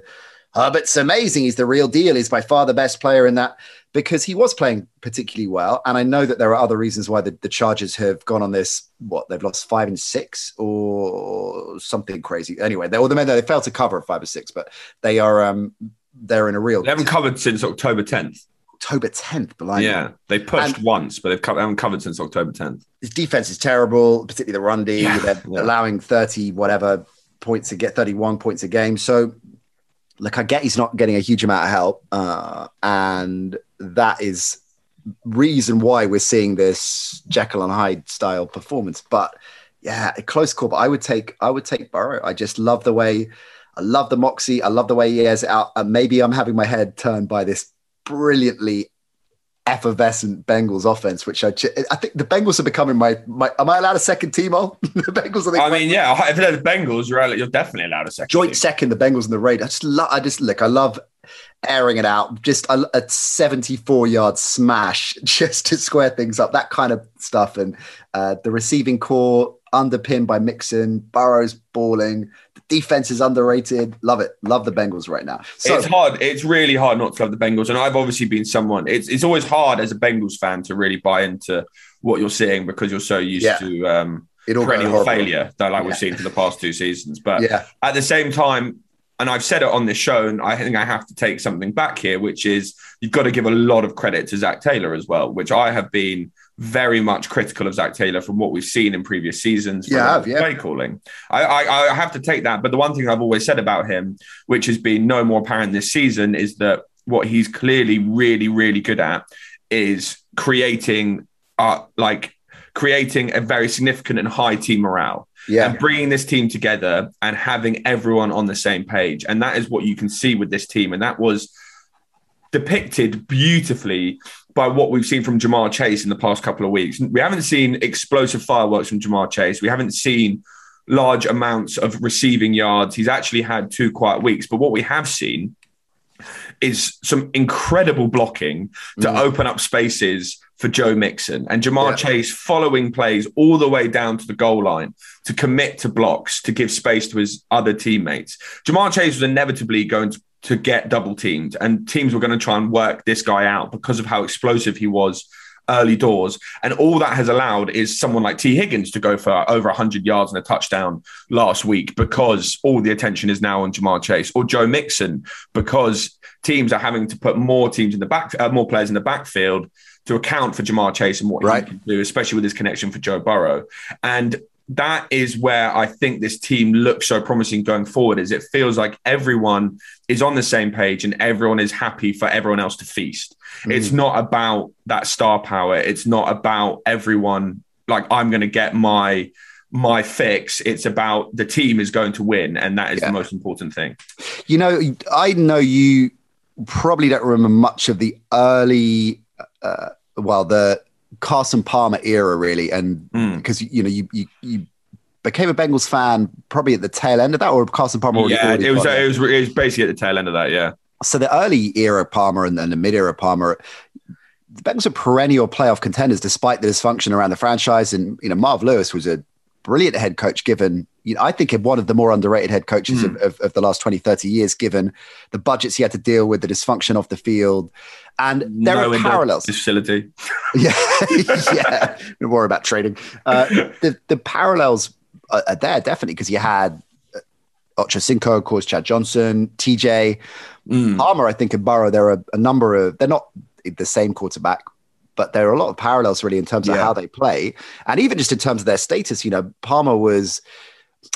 Herbert's amazing. He's the real deal. He's by far the best player in that because he was playing particularly well. And I know that there are other reasons why the, the Chargers have gone on this. What they've lost five and six or something crazy. Anyway, they, well, they, they failed to cover five or six, but they are um, they're in a real. They haven't covered since October 10th. October 10th, blind. Yeah, they pushed and once, but they've co- they haven't covered since October 10th. His defense is terrible, particularly the run D. Yeah, they're yeah. allowing 30 whatever points to get 31 points a game. So like I get he's not getting a huge amount of help, uh, and that is reason why we're seeing this Jekyll and Hyde style performance. But yeah, a close call. But I would take I would take Burrow. I just love the way I love the moxie. I love the way he has it out. And maybe I'm having my head turned by this brilliantly effervescent Bengals offense, which I I think the Bengals are becoming my my. Am I allowed a second team? All the Bengals. Are I mean, yeah. If they're the Bengals, you're you're definitely allowed a second. Joint team. second, the Bengals and the Raiders. I just love. I just look. I love airing it out, just a, a 74 yard smash just to square things up, that kind of stuff. And uh, the receiving corps underpinned by Mixon, Burrow's balling. Defense is underrated. Love it. Love the Bengals right now. So, it's hard. It's really hard not to love the Bengals. And I've obviously been someone, it's, it's always hard as a Bengals fan to really buy into what you're seeing because you're so used yeah. to um, perennial failure that like yeah. we've seen for the past two seasons. But yeah. at the same time, and I've said it on this show, and I think I have to take something back here, which is you've got to give a lot of credit to Zac Taylor as well, which I have been very much critical of Zac Taylor from what we've seen in previous seasons. Yeah, yeah. Play calling. I, I, I have to take that. But the one thing I've always said about him, which has been no more apparent this season, is that what he's clearly really, really good at is creating, uh, like creating a very significant and high team morale. Yeah. And bringing this team together and having everyone on the same page. And that is what you can see with this team. And that was depicted beautifully by what we've seen from Ja'Marr Chase in the past couple of weeks. We haven't seen explosive fireworks from Ja'Marr Chase. We haven't seen large amounts of receiving yards. He's actually had two quiet weeks. But what we have seen is some incredible blocking to mm. open up spaces for Joe Mixon and Ja'Marr yeah. Chase following plays all the way down to the goal line to commit to blocks to give space to his other teammates. Ja'Marr Chase was inevitably going to to get double teamed, and teams were going to try and work this guy out because of how explosive he was early doors. And all that has allowed is someone like Tee Higgins to go for over 100 yards and a touchdown last week because all the attention is now on Ja'Marr Chase or Joe Mixon because teams are having to put more teams in the back, uh, more players in the backfield to account for Ja'Marr Chase and what right. he can do, especially with his connection for Joe Burrow. And that is where I think this team looks so promising going forward. Is it feels like everyone is on the same page and everyone is happy for everyone else to feast. Mm. It's not about that star power. It's not about everyone like I'm going to get my my fix. It's about the team is going to win, and that is yeah. the most important thing. You know, I know you probably don't remember much of the early, uh, well, the Carson Palmer era, really, and because mm. you know you, you you became a Bengals fan probably at the tail end of that, or Carson Palmer. Yeah, it was, it was it was basically at the tail end of that. Yeah. So the early era Palmer and then the mid era Palmer, the Bengals are perennial playoff contenders despite the dysfunction around the franchise. And you know, Marv Lewis was a brilliant head coach given you know, I think one of the more underrated head coaches mm. of, of, of, the last 20, 30 years, given the budgets he had to deal with, the dysfunction off the field. And there no are parallels. Facility. yeah. yeah. Don't worry about trading. Uh, the, the parallels are there, definitely, because you had uh, Ocho Cinco, of course, Chad Johnson, TJ, mm. Palmer, I think, in Burrow. There are a number of, they're not the same quarterback, but there are a lot of parallels really in terms of yeah. how they play. And even just in terms of their status, you know, Palmer was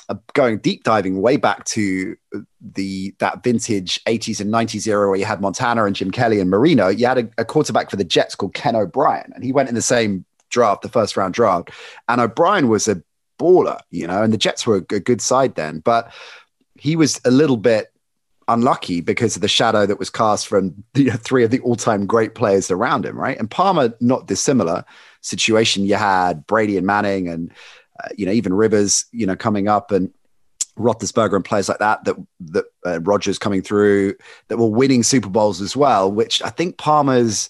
Uh, going deep diving way back to the that vintage 80s and 90s era where you had Montana and Jim Kelly and Marino, you had a, a, quarterback for the Jets called Ken O'Brien, and he went in the same draft, the first round draft. And O'Brien was a baller, you know, and the Jets were a, good side then, but he was a little bit unlucky because of the shadow that was cast from you know, three of the all-time great players around him, right? And Palmer, not dissimilar situation. You had Brady and Manning and uh, you know, even Rivers, you know, coming up and Roethlisberger and players like that, that, that uh, Rodgers coming through, that were winning Super Bowls as well, which I think Palmer's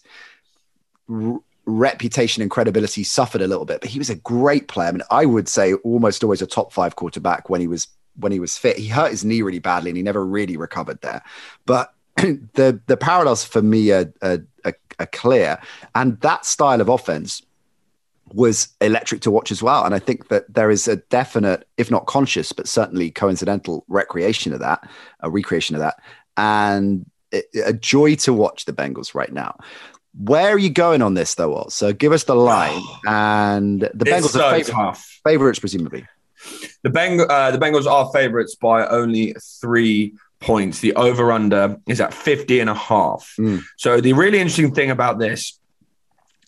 r- reputation and credibility suffered a little bit, but he was a great player. I mean, I would say almost always a top five quarterback when he was when he was fit. He hurt his knee really badly and he never really recovered there. But the the parallels for me are, are, are, are clear, and that style of offense was electric to watch as well. And I think that there is a definite, if not conscious, but certainly coincidental recreation of that, a recreation of that, and a joy to watch the Bengals right now. Where are you going on this, though? So give us the line, and the Bengals so are favorite, favorites, presumably. The Beng- uh, the Bengals are favorites by only three points. The over under is at 50 and a half. Mm. So the really interesting thing about this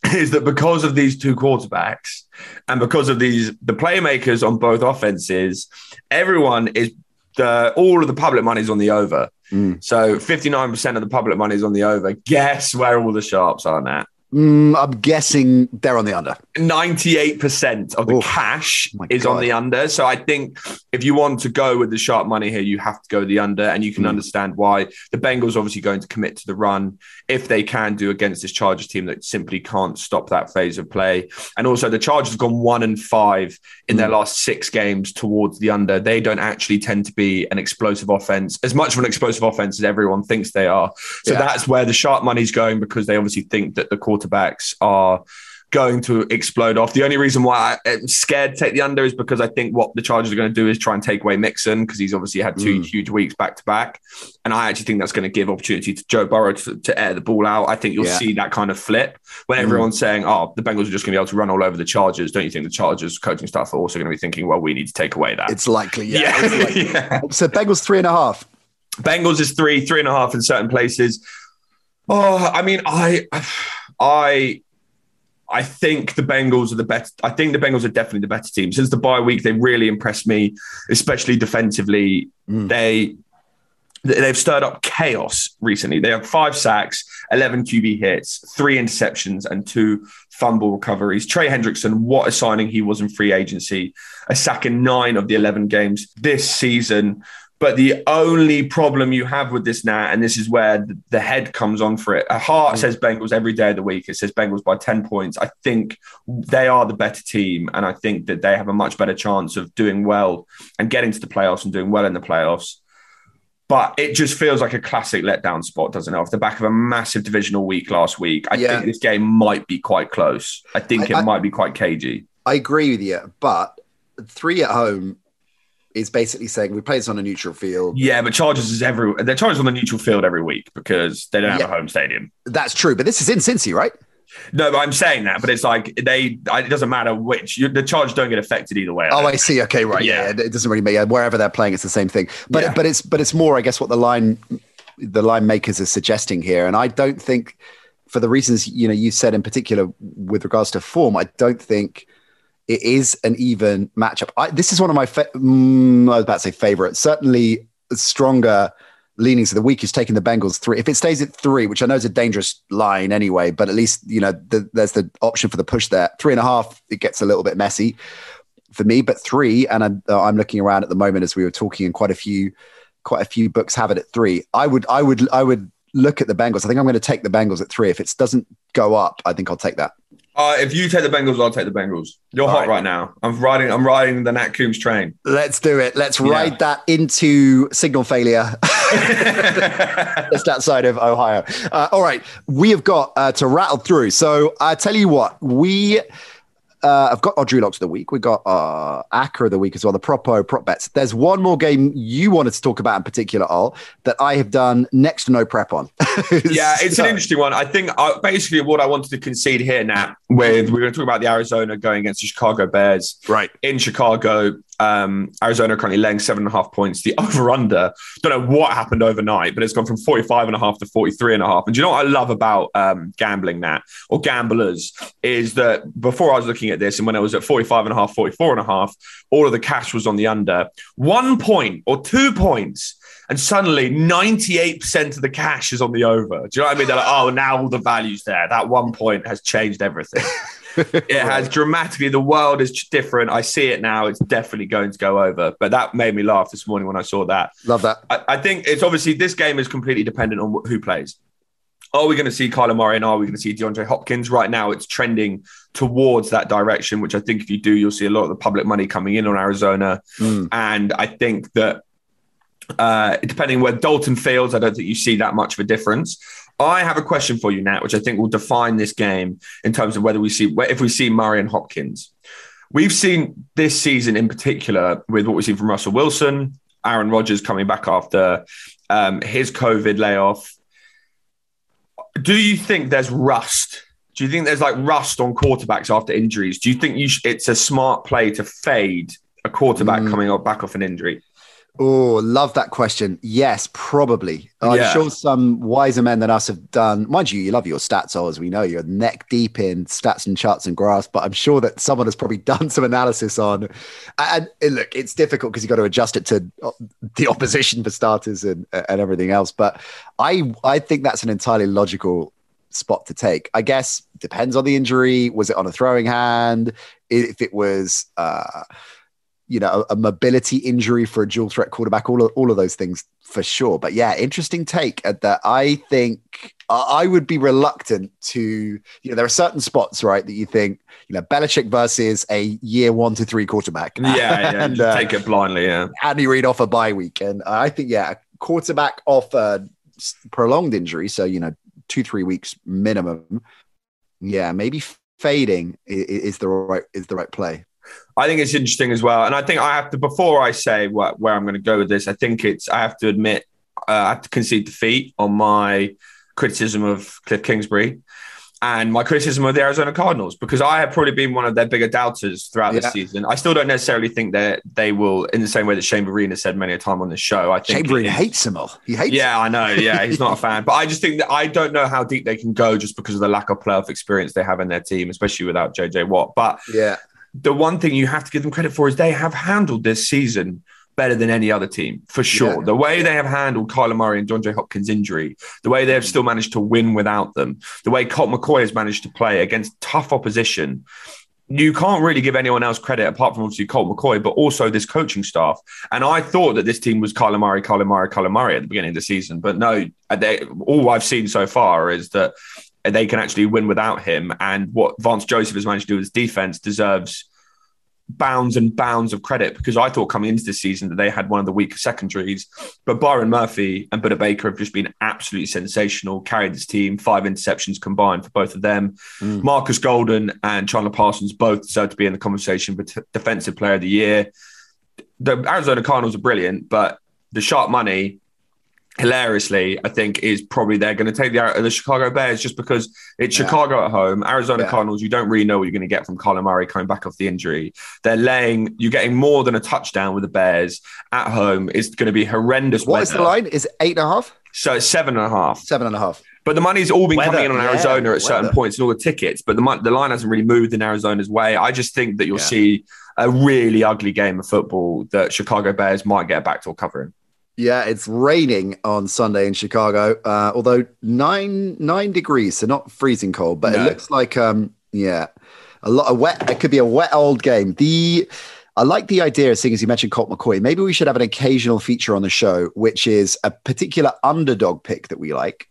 is that because of these two quarterbacks and because of these the playmakers on both offenses, everyone is the all of the public money is on the over. Mm. So 59% of the public money is on the over. Guess where all the sharps are now? Mm, I'm guessing they're on the under. 98% of the Oof. cash Oh is God. on the under. So I think if you want to go with the sharp money here, you have to go the under. And you can Mm. understand why the Bengals obviously going to commit to the run if they can do against this Chargers team that simply can't stop that phase of play. And also, the Chargers have gone one and five in Mm. their last six games towards the under. They don't actually tend to be an explosive offense, as much of an explosive offense as everyone thinks they are. So Yeah. that's where the sharp money's going because they obviously think that the quarterbacks are going to explode off. The only reason why I'm scared to take the under is because I think what the Chargers are going to do is try and take away Mixon because he's obviously had two Mm. huge weeks back to back. And I actually think that's going to give opportunity to Joe Burrow to, to air the ball out. I think you'll Yeah. see that kind of flip when Mm. everyone's saying, oh, the Bengals are just going to be able to run all over the Chargers. Don't you think the Chargers coaching staff are also going to be thinking, well, we need to take away that? It's likely, yeah. yeah. It's likely. yeah. So Bengals three and a half. Bengals is three, three and a half in certain places. Oh, I mean, I, I, I think the Bengals are the best. I think the Bengals are definitely the better team since the bye week. They really impressed me, especially defensively. Mm. They they've stirred up chaos recently. They have five sacks, eleven QB hits, three interceptions, and two fumble recoveries. Trey Hendrickson, what a signing he was in free agency, a sack in nine of the eleven games this season. But the only problem you have with this now, and this is where the, the head comes on for it. A heart Mm. says Bengals every day of the week. It says Bengals by 10 points. I think they are the better team. And I think that they have a much better chance of doing well and getting to the playoffs and doing well in the playoffs. But it just feels like a classic letdown spot, doesn't it? Off the back of a massive divisional week last week, I Yeah. think this game might be quite close. I think I- it I- might be quite cagey. I agree with you, but three at home is basically saying we play this on a neutral field. Yeah, but Chargers is every they're Chargers on the neutral field every week because they don't have Yeah. a home stadium. That's true, but this is in Cincy, right? No, but I'm saying that, but it's like they. It doesn't matter which you, the Chargers don't get affected either way. Oh, don't I see. Okay, right. Yeah, Yeah. it doesn't really matter wherever they're playing. It's the same thing. But Yeah. but it's but it's more, I guess, what the line the line makers are suggesting here. And I don't think, for the reasons you know you said in particular with regards to form, I don't think it is an even matchup. I, this is one of my fa- mm, I was about to say favorite, certainly stronger leanings of the week is taking the Bengals three. If it stays at three, which I know is a dangerous line anyway, but at least you know the, there's the option for the push there. Three and a half, it gets a little bit messy for me, but three, and I'm, uh, I'm looking around at the moment as we were talking, and quite a few, quite a few books have it at three. I would, I would, I would look at the Bengals. I think I'm going to take the Bengals at three. If it doesn't go up, I think I'll take that. Uh, if you take the Bengals, I'll take the Bengals. You're All hot right. right. now. I'm riding. I'm riding the Nat Coombs train. Let's do it. Let's Yeah. ride that into signal failure. just outside of Ohio. Uh, all right, we have got uh, to rattle through. So I tell you what, we uh, have got our Drew Locks of the week. We've got our of the week as well. The Prop O prop bets. There's one more game you wanted to talk about in particular, Al, that I have done next to no prep on. yeah, it's So- an interesting one. I think uh, basically what I wanted to concede here, Nat, with we're going to talk about the Arizona going against the Chicago Bears. right. in Chicago. Um, Arizona currently laying seven and a half points. The over under, don't know what happened overnight, but it's gone from 45 and a half to 43 and a half. And do you know what I love about um, gambling that or gamblers is that before I was looking at this and when I was at 45 and a half, 44 and a half, all of the cash was on the under. One point or two points. And suddenly 98% of the cash is on the over. Do you know what I mean? They're like, oh, now all the value's there. That one point has changed everything. It has dramatically. The world is different. I see it now. It's definitely going to go over. But that made me laugh this morning when I saw that. Love that. I, I think it's obviously this game is completely dependent on who plays. Are we going to see Kyler Murray and are we going to see DeAndre Hopkins? Right now, it's trending towards that direction, which I think if you do, you'll see a lot of the public money coming in on Arizona. Mm. And I think that uh, depending where Dalton fields, I don't think you see that much of a difference. I have a question for you, Nat, which I think will define this game in terms of whether we see if we see Murray and Hopkins. We've seen this season in particular with what we've seen from Russell Wilson, Aaron Rodgers coming back after um, his COVID layoff. Do you think there's rust? Do you think there's like rust on quarterbacks after injuries? Do you think you sh- it's a smart play to fade a quarterback Mm. coming off back off an injury? Oh, love that question. Yes, probably. I'm Yeah. sure some wiser men than us have done. Mind you, you love your stats, as we know. You're neck deep in stats and charts and graphs, but I'm sure that someone has probably done some analysis on. And, and look, it's difficult because you've got to adjust it to uh, the opposition for starters and and everything else. But I I think that's an entirely logical spot to take. I guess depends on the injury. Was it on a throwing hand? If it was, uh, you know, a, a mobility injury for a dual threat quarterback, all of, all of those things for sure. But yeah, interesting take at that. I think I would be reluctant to, you know, there are certain spots, right, that you think, you know, Belichick versus a year one to three quarterback. Yeah, yeah and, uh, take it blindly. Yeah. Andy Reid off a bye week. And I think, yeah, quarterback off a prolonged injury. So, you know, two, three weeks minimum. Yeah, maybe fading is the right is the right play. I think it's interesting as well, and I think I have to before I say what, where I'm going to go with this. I think it's I have to admit uh, I have to concede defeat on my criticism of Cliff Kingsbury and my criticism of the Arizona Cardinals because I have probably been one of their bigger doubters throughout yeah. the season. I still don't necessarily think that they will, in the same way that Shane Vereen has said many a time on the show. I think Shane Vereen hates them all. He hates. Yeah, them. I know. Yeah, he's not a fan, but I just think that I don't know how deep they can go just because of the lack of playoff experience they have in their team, especially without JJ Watt. But yeah, the one thing you have to give them credit for is they have handled this season better than any other team for sure. Yeah. The way they have handled Kyler Murray and DeAndre Hopkins' injury, the way they have still managed to win without them, the way Colt McCoy has managed to play against tough opposition. You can't really give anyone else credit apart from obviously Colt McCoy, but also this coaching staff. And I thought that this team was Kyler Murray, Kyler Murray, Kyler Murray at the beginning of the season. But no, they, all I've seen so far is that they can actually win without him. And what Vance Joseph has managed to do with his defense deserves bounds and bounds of credit because I thought coming into this season that they had one of the weaker secondaries. But Byron Murphy and Budda Baker have just been absolutely sensational, carried this team, five interceptions combined for both of them. Mm. Marcus Golden and Chandler Parsons both deserve to be in the conversation for t- Defensive Player of the Year. The Arizona Cardinals are brilliant, but the sharp money hilariously, I think is probably they're going to take the the Chicago Bears just because it's yeah. Chicago at home. Arizona yeah. Cardinals, you don't really know what you're going to get from Kyler Murray coming back off the injury. They're laying, you're getting more than a touchdown with the Bears at home. It's going to be horrendous. What weather. is the line? Is it eight and a half? So it's seven and a half. Seven and a half. But the money's all been weather, coming in on Arizona yeah, at certain weather. points and all the tickets. But the the line hasn't really moved in Arizona's way. I just think that you'll see a really ugly game of football that Chicago Bears might get back to covering. Yeah, it's raining on Sunday in Chicago. Uh, although nine nine degrees, so not freezing cold, but no. it looks like um yeah, a lot of wet. It could be a wet old game. The I like the idea, of seeing as you mentioned Colt McCoy. Maybe we should have an occasional feature on the show, which is a particular underdog pick that we like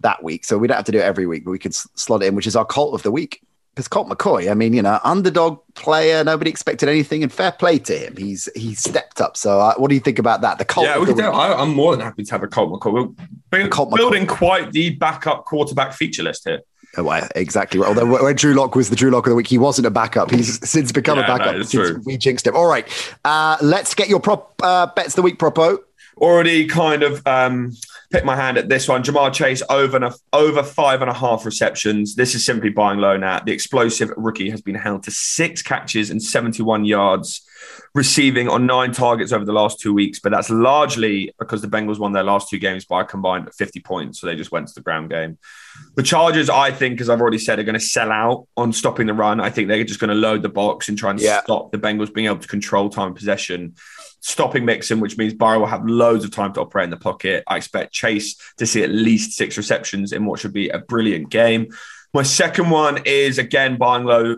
that week. So we don't have to do it every week, but we could slot it in, which is our cult of the week because Colt McCoy, I mean, you know, underdog player, nobody expected anything, and fair play to him. He's he's stepped up. So, uh, what do you think about that? The Colt. Yeah, we do. I, am more than happy to have a Colt McCoy. We're Colt building McCoy. quite the backup quarterback feature list here. Oh, well, exactly. Although when Drew Lock was the Drew Lock of the week, he wasn't a backup. He's since become yeah, a backup. No, since true. we jinxed him. All right, uh, let's get your prop uh, bets the week Prop O. Already kind of um, pick my hand at this one. Ja'Marr Chase over and a, over five and a half receptions. This is simply buying low now. The explosive rookie has been held to six catches and 71 yards, receiving on nine targets over the last two weeks. But that's largely because the Bengals won their last two games by a combined 50 points. So they just went to the ground game. The Chargers, I think, as I've already said, are going to sell out on stopping the run. I think they're just going to load the box and try and yeah. stop the Bengals being able to control time possession stopping Mixon, which means Burrow will have loads of time to operate in the pocket. I expect Chase to see at least six receptions in what should be a brilliant game. My second one is again buying low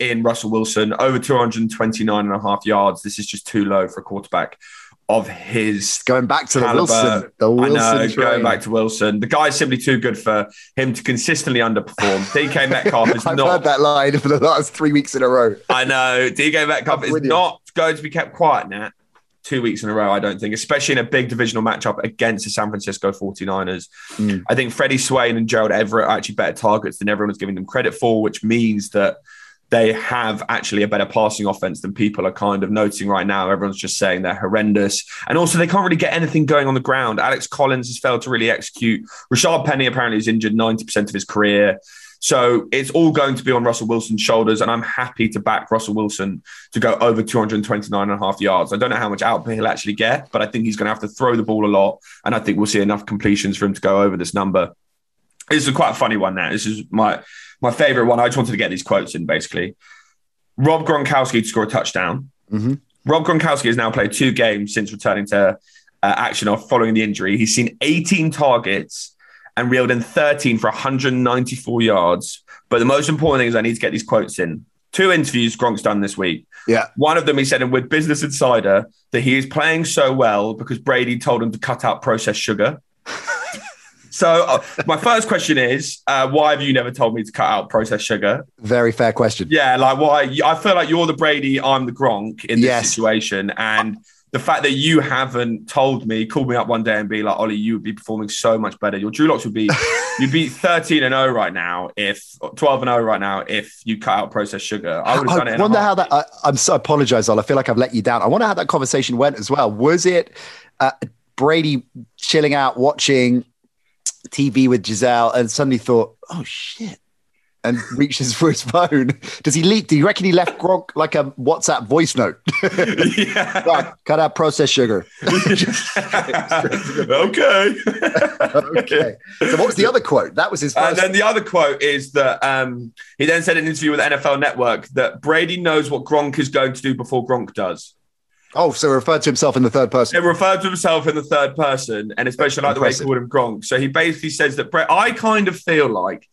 in Russell Wilson, over 229 and a half yards. This is just too low for a quarterback of his going back to caliber. the Wilson. The Wilson I know, going back to Wilson. The guy's simply too good for him to consistently underperform. DK Metcalf is I've not. heard that line for the last three weeks in a row. I know DK Metcalf is not going to be kept quiet now two weeks in a row, I don't think, especially in a big divisional matchup against the San Francisco 49ers. Mm. I think Freddie Swain and Gerald Everett are actually better targets than everyone is giving them credit for, which means that they have actually a better passing offense than people are kind of noting right now. Everyone's just saying they're horrendous. And also, they can't really get anything going on the ground. Alex Collins has failed to really execute. Rashaad Penny apparently is injured 90% of his career. So it's all going to be on Russell Wilson's shoulders. And I'm happy to back Russell Wilson to go over 229 and a half yards. I don't know how much output he'll actually get, but I think he's going to have to throw the ball a lot. And I think we'll see enough completions for him to go over this number. This is quite a funny one now. This is my my favorite one. I just wanted to get these quotes in basically. Rob Gronkowski to score a touchdown. Mm-hmm. Rob Gronkowski has now played two games since returning to uh, action off following the injury. He's seen 18 targets and reeled in 13 for 194 yards. But the most important thing is I need to get these quotes in. Two interviews Gronk's done this week. Yeah. One of them he said in with Business Insider that he is playing so well because Brady told him to cut out processed sugar. so uh, my first question is, uh, why have you never told me to cut out processed sugar? Very fair question. Yeah, like why? I feel like you're the Brady, I'm the Gronk in this Yes. situation, and the fact that you haven't told me, called me up one day and be like, Ollie, you would be performing so much better. Your Drew Locks would be, you'd be 13 and 0 right now if 12 and 0 right now if you cut out processed sugar. I would have done it. I wonder how that. I, I'm so apologize, Ol. I feel like I've let you down. I wonder how that conversation went as well. Was it uh, Brady chilling out, watching TV with Gisele, and suddenly thought, "Oh shit," and reaches for his phone? Does he leak? Do you reckon he left Gronk like a WhatsApp voice note? yeah. Right, cut out processed sugar. okay. okay. So what was the other quote? That was his And then the other quote is that um, he then said in an interview with NFL Network that Brady knows what Gronk is going to do before Gronk does. oh, so referred to himself in the third person. He referred to himself in the third person, and especially like the way he called him Gronk. So he basically says that Bre- I kind of feel like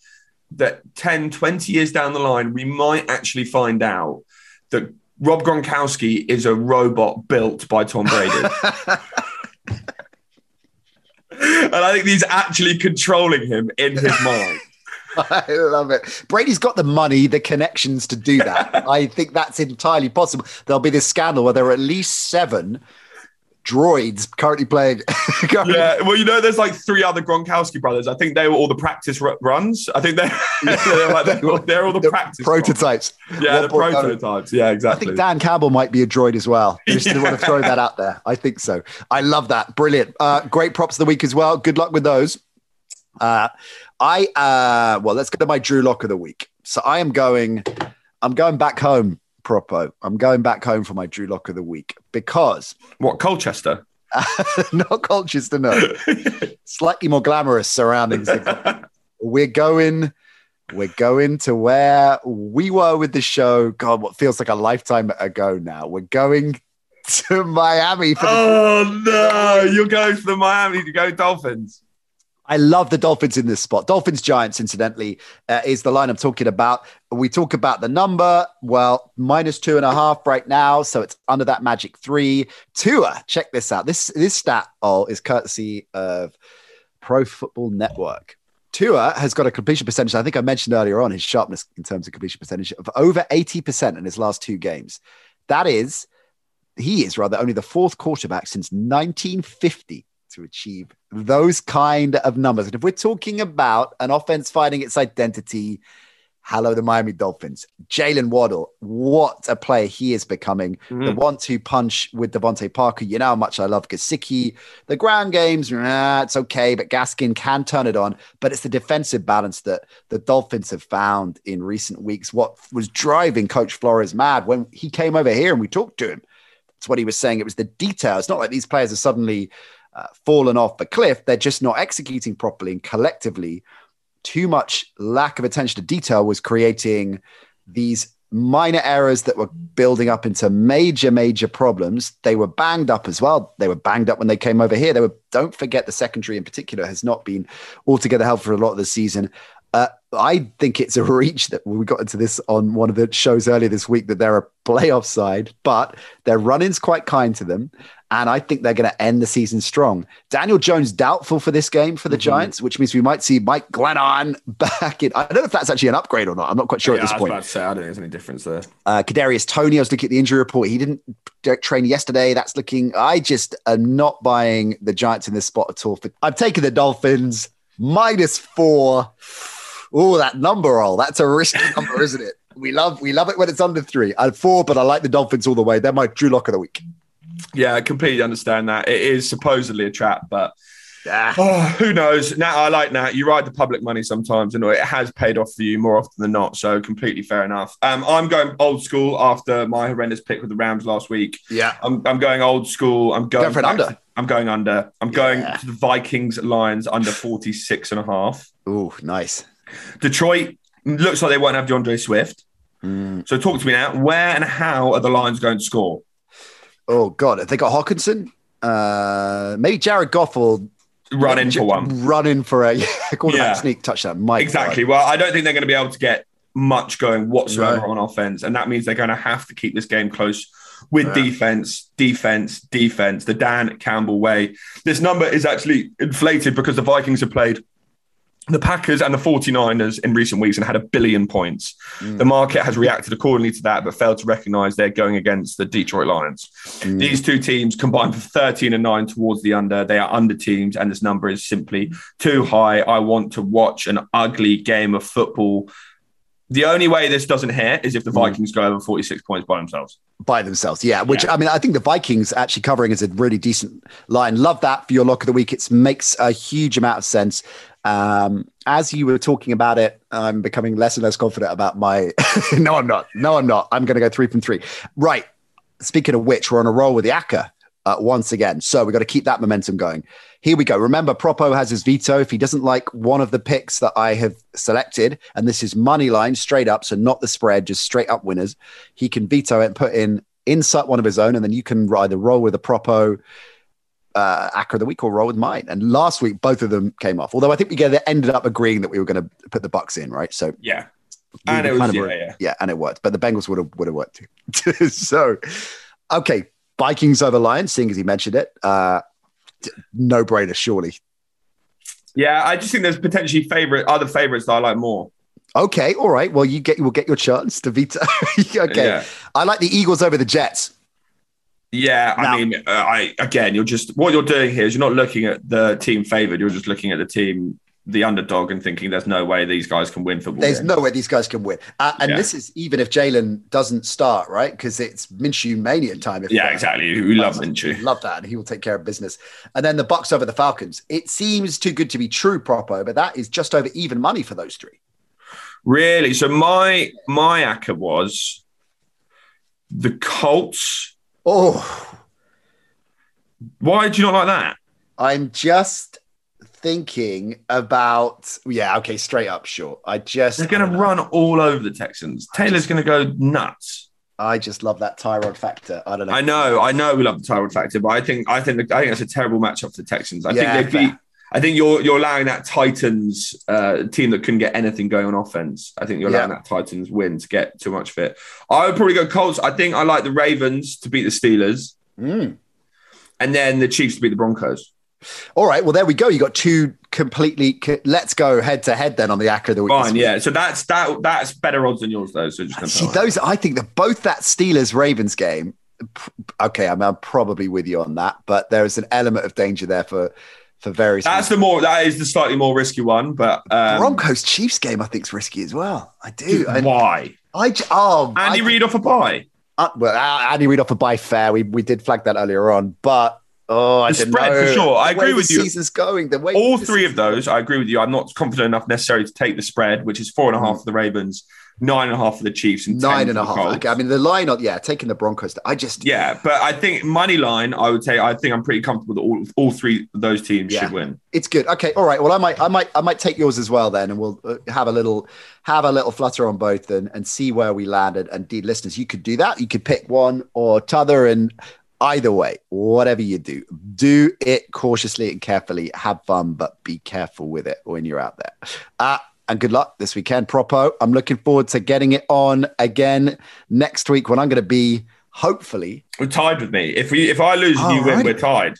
that 10, 20 years down the line, we might actually find out that Rob Gronkowski is a robot built by Tom Brady. and I think he's actually controlling him in his mind. I love it. Brady's got the money, the connections to do that. I think that's entirely possible. There'll be this scandal where there are at least seven droids currently playing. Yeah, well, you know, there's like three other Gronkowski brothers. I think they were all the practice ru- runs. I think they're, they're, like, they're, they're all the, the practice prototypes. Yeah, the prototypes. Yeah, exactly. I think Dan Campbell might be a droid as well. I just didn't want to throw that out there. I think so. I love that. Brilliant. Uh, great props of the week as well. Good luck with those. Uh, I uh, well, let's go to my Drew Lock of the week. So I am going. I'm going back home. Prop O. I'm going back home for my Drew Lock of the week because What Colchester? not Colchester, no. Slightly more glamorous surroundings. we're going. We're going to where we were with the show. God, what feels like a lifetime ago now. We're going to Miami for the Oh no! You're going for the Miami to go Dolphins. I love the Dolphins in this spot. Dolphins Giants, incidentally, uh, is the line I'm talking about. We talk about the number. Well, minus two and a half right now, so it's under that magic three. Tua, check this out. This this stat all is courtesy of Pro Football Network. Tua has got a completion percentage. I think I mentioned earlier on his sharpness in terms of completion percentage of over 80% in his last two games. That is, he is rather only the fourth quarterback since 1950 to achieve those kind of numbers. And if we're talking about an offense finding its identity, hello, the Miami Dolphins. Jaylen Waddle, what a player he is becoming. The mm-hmm. one two punch with DeVante Parker. You know how much I love Gesicki. The ground games, nah, it's okay, but Gaskin can turn it on. But it's the defensive balance that the Dolphins have found in recent weeks. What was driving Coach Flores mad when he came over here and we talked to him. That's what he was saying. It was the details. It's not like these players are suddenly uh, fallen off the cliff. They're just not executing properly. And collectively, too much lack of attention to detail was creating these minor errors that were building up into major, major problems. They were banged up as well. They were banged up when they came over here. They were, don't forget, the secondary in particular has not been altogether helpful for a lot of the season. Uh, I think it's a reach that we got into this on one of the shows earlier this week that they're a playoff side, but their run in's quite kind to them. And I think they're going to end the season strong. Daniel Jones doubtful for this game for the Giants, which means we might see Mike Glennon back in. I don't know if that's actually an upgrade or not. I'm not quite sure yeah, at this I point. to say, I don't think there's any difference there. Uh, Kadarius Toney, I was looking at the injury report. He didn't train yesterday. That's looking. I just am not buying the Giants in this spot at all. I've taken the Dolphins minus four. Oh, that number roll. That's a risky number, isn't it? We love we love it when it's under three. I'm four, but I like the Dolphins all the way. They're my Drew Lock of the week. Yeah, I completely understand that. It is supposedly a trap, but Yeah. oh, who knows? Now I like that. You ride the public money sometimes, and it has paid off for you more often than not. So completely fair enough. Um, I'm going old school after my horrendous pick with the Rams last week. Yeah. I'm, I'm going old school. I'm going Going for an back- under. I'm going under. I'm going to the Vikings Lions under 46 and a half. Ooh, nice. Detroit looks like they won't have D'Andre Swift. Mm. So talk to me now. Where and how are the Lions going to score? Oh God, have they got Hockenson? Uh, maybe Jared Goff will run in for one. Run in for a yeah, sneak touchdown. My exactly. God. Well, I don't think they're going to be able to get much going whatsoever on offense, and that means they're going to have to keep this game close with yeah. defense, defense, defense. The Dan Campbell way. This number is actually inflated because the Vikings have played the Packers and the 49ers in recent weeks and had a billion points. Mm. The market has reacted accordingly to that, but failed to recognize they're going against the Detroit Lions. Mm. These two teams combined for 13 and 9 towards the under. They are under teams, and this number is simply too high. I want to watch an ugly game of football. The only way this doesn't hit is if the mm. Vikings mm. go over 46 points by themselves. By themselves, yeah. Which yeah. I mean, I think the Vikings actually covering is a really decent line. Love that for your lock of the week. It makes a huge amount of sense. Um, as you were talking about it, I'm becoming less and less confident about my. no, I'm not. No, I'm not. I'm going to go three from three. Right. Speaking of which, we're on a roll with the acca uh, once again. So we've got to keep that momentum going. Here we go. Remember, Prop O has his veto. If he doesn't like one of the picks that I have selected, and this is money line straight up, so not the spread, just straight up winners, he can veto it and put in insert one of his own, and then you can either roll with a Prop O uh, Acca of the week or roll with mine. And last week, both of them came off. Although I think we ended up agreeing that we were going to put the Bucs in, right? So yeah, and it was, yeah, yeah, yeah, and it worked. But the Bengals would have would have worked too. so okay, Vikings over Lions. Seeing as he mentioned it, uh, no brainer, surely. Yeah, I just think there's potentially favorite other favorites that I like more. Okay, all right. Well, you get you will get your chance to veto. okay, yeah. I like the Eagles over the Jets. Yeah, now, I mean, uh, I again, you're just what you're doing here is you're not looking at the team favored. You're just looking at the team, the underdog, and thinking there's no way these guys can win football. There's games. no way these guys can win, uh, and yeah. this is even if Jalen doesn't start, right? Because it's Minshew mania time. If yeah, exactly. We love Minshew. Love that, and he will take care of business. And then the Bucs over the Falcons. It seems too good to be true, Prop O, but that is just over even money for those three. Really? So my my acca was the Colts Oh. Why do you not like that? I'm just thinking about yeah, okay, straight up sure. I just They're gonna run all over the Texans. Taylor's gonna go nuts. I just love that Tyrod factor. I don't know. I know, I know we love the Tyrod factor, but I think I think I think that's a terrible matchup for the Texans. I yeah, think they beat I think you're you're allowing that Titans uh, team that couldn't get anything going on offense. I think you're allowing yeah. that Titans win to get too much of it. I would probably go Colts. I think I like the Ravens to beat the Steelers, mm. and then the Chiefs to beat the Broncos. All right. Well, there we go. You got two completely. Let's go head to head then on the Acca of the week. Fine. Yeah. So that's that. That's better odds than yours though. So just see those. I think that both that Steelers Ravens game. Okay, I mean, I'm probably with you on that, but there is an element of danger there for for various. That's reasons. the more that is the slightly more risky one, but um, Broncos Chiefs game I think is risky as well. I do. Dude, why? I, oh Andy I, Reid off a bye. Uh, well, uh, Andy Reid off a bye fair. We we did flag that earlier on, but Oh, I the spread know. for sure. I agree with you. Season's going the way. All three of those, I agree with you. I'm not confident enough necessarily to take the spread, which is four and a half mm. for the Ravens, nine and a half for the Chiefs, and nine and a half. Okay. I mean, the line, on, yeah, taking the Broncos. I just, yeah, but I think money line. I would say I think I'm pretty comfortable that all, all three of those teams yeah. should win. It's good. Okay, all right. Well, I might, I might, I might take yours as well then, and we'll uh, have a little, have a little flutter on both, and and see where we landed. And indeed, listeners, you could do that. You could pick one or t'other, and either way, whatever you do, do it cautiously and carefully. Have fun, but be careful with it when you're out there. Uh, and good luck this weekend, Prop O. I'm looking forward to getting it on again next week when I'm going to be hopefully. We're tied with me. If we if I lose and you oh, win, we're tied.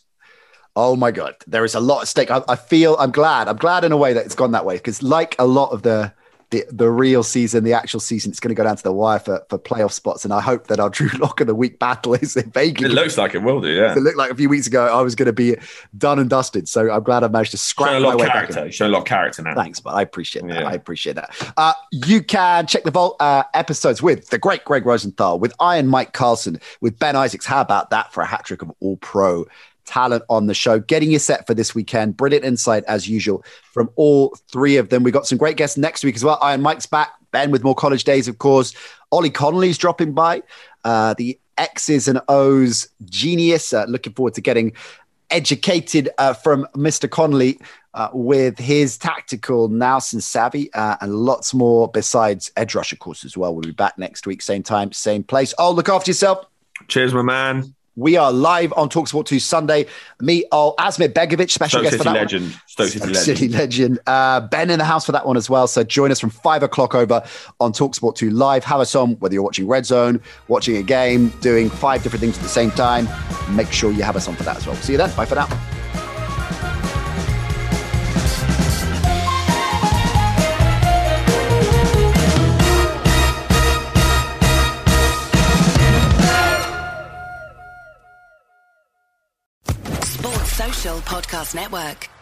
Oh my god, there is a lot at stake. I, I feel I'm glad. I'm glad in a way that it's gone that way because, like a lot of the the, the real season, the actual season, it's going to go down to the wire for, for playoff spots. And I hope that our Drew Lock of the Week battle is in Vegas. It looks like it will do, yeah. It looked like a few weeks ago I was going to be done and dusted. So I'm glad I managed to scrap Show a lot of character. Show a lot of character now. Thanks, but I appreciate that. Yeah. I appreciate that. Uh, you can check the Vault uh, episodes with the great Greg Rosenthal, with Iron Mike Carlson, with Ben Isaacs. How about that for a hat trick of all pro talent on the show, getting you set for this weekend. Brilliant insight as usual from all three of them. We got some great guests next week as well. Iron Mike's back, Ben with more college days, of course. Ollie Connolly's dropping by. Uh, the X's and O's genius. Uh, looking forward to getting educated uh, from Mr. Connolly uh, with his tactical nous and savvy uh, and lots more besides edge rush, of course, as well. We'll be back next week, same time, same place. Oh, look after yourself. Cheers, my man. We are live on Talksport 2 Sunday. Me, oh, Asmir Begovic, special Stoke guest City for that legend. one. Stoke City legend. City legend. Uh, ben in the house for that one as well. So join us from five o'clock over on Talksport 2 Live. Have us on whether you're watching Red Zone, watching a game, doing five different things at the same time. Make sure you have us on for that as well. See you then. Bye for now. Podcast Network.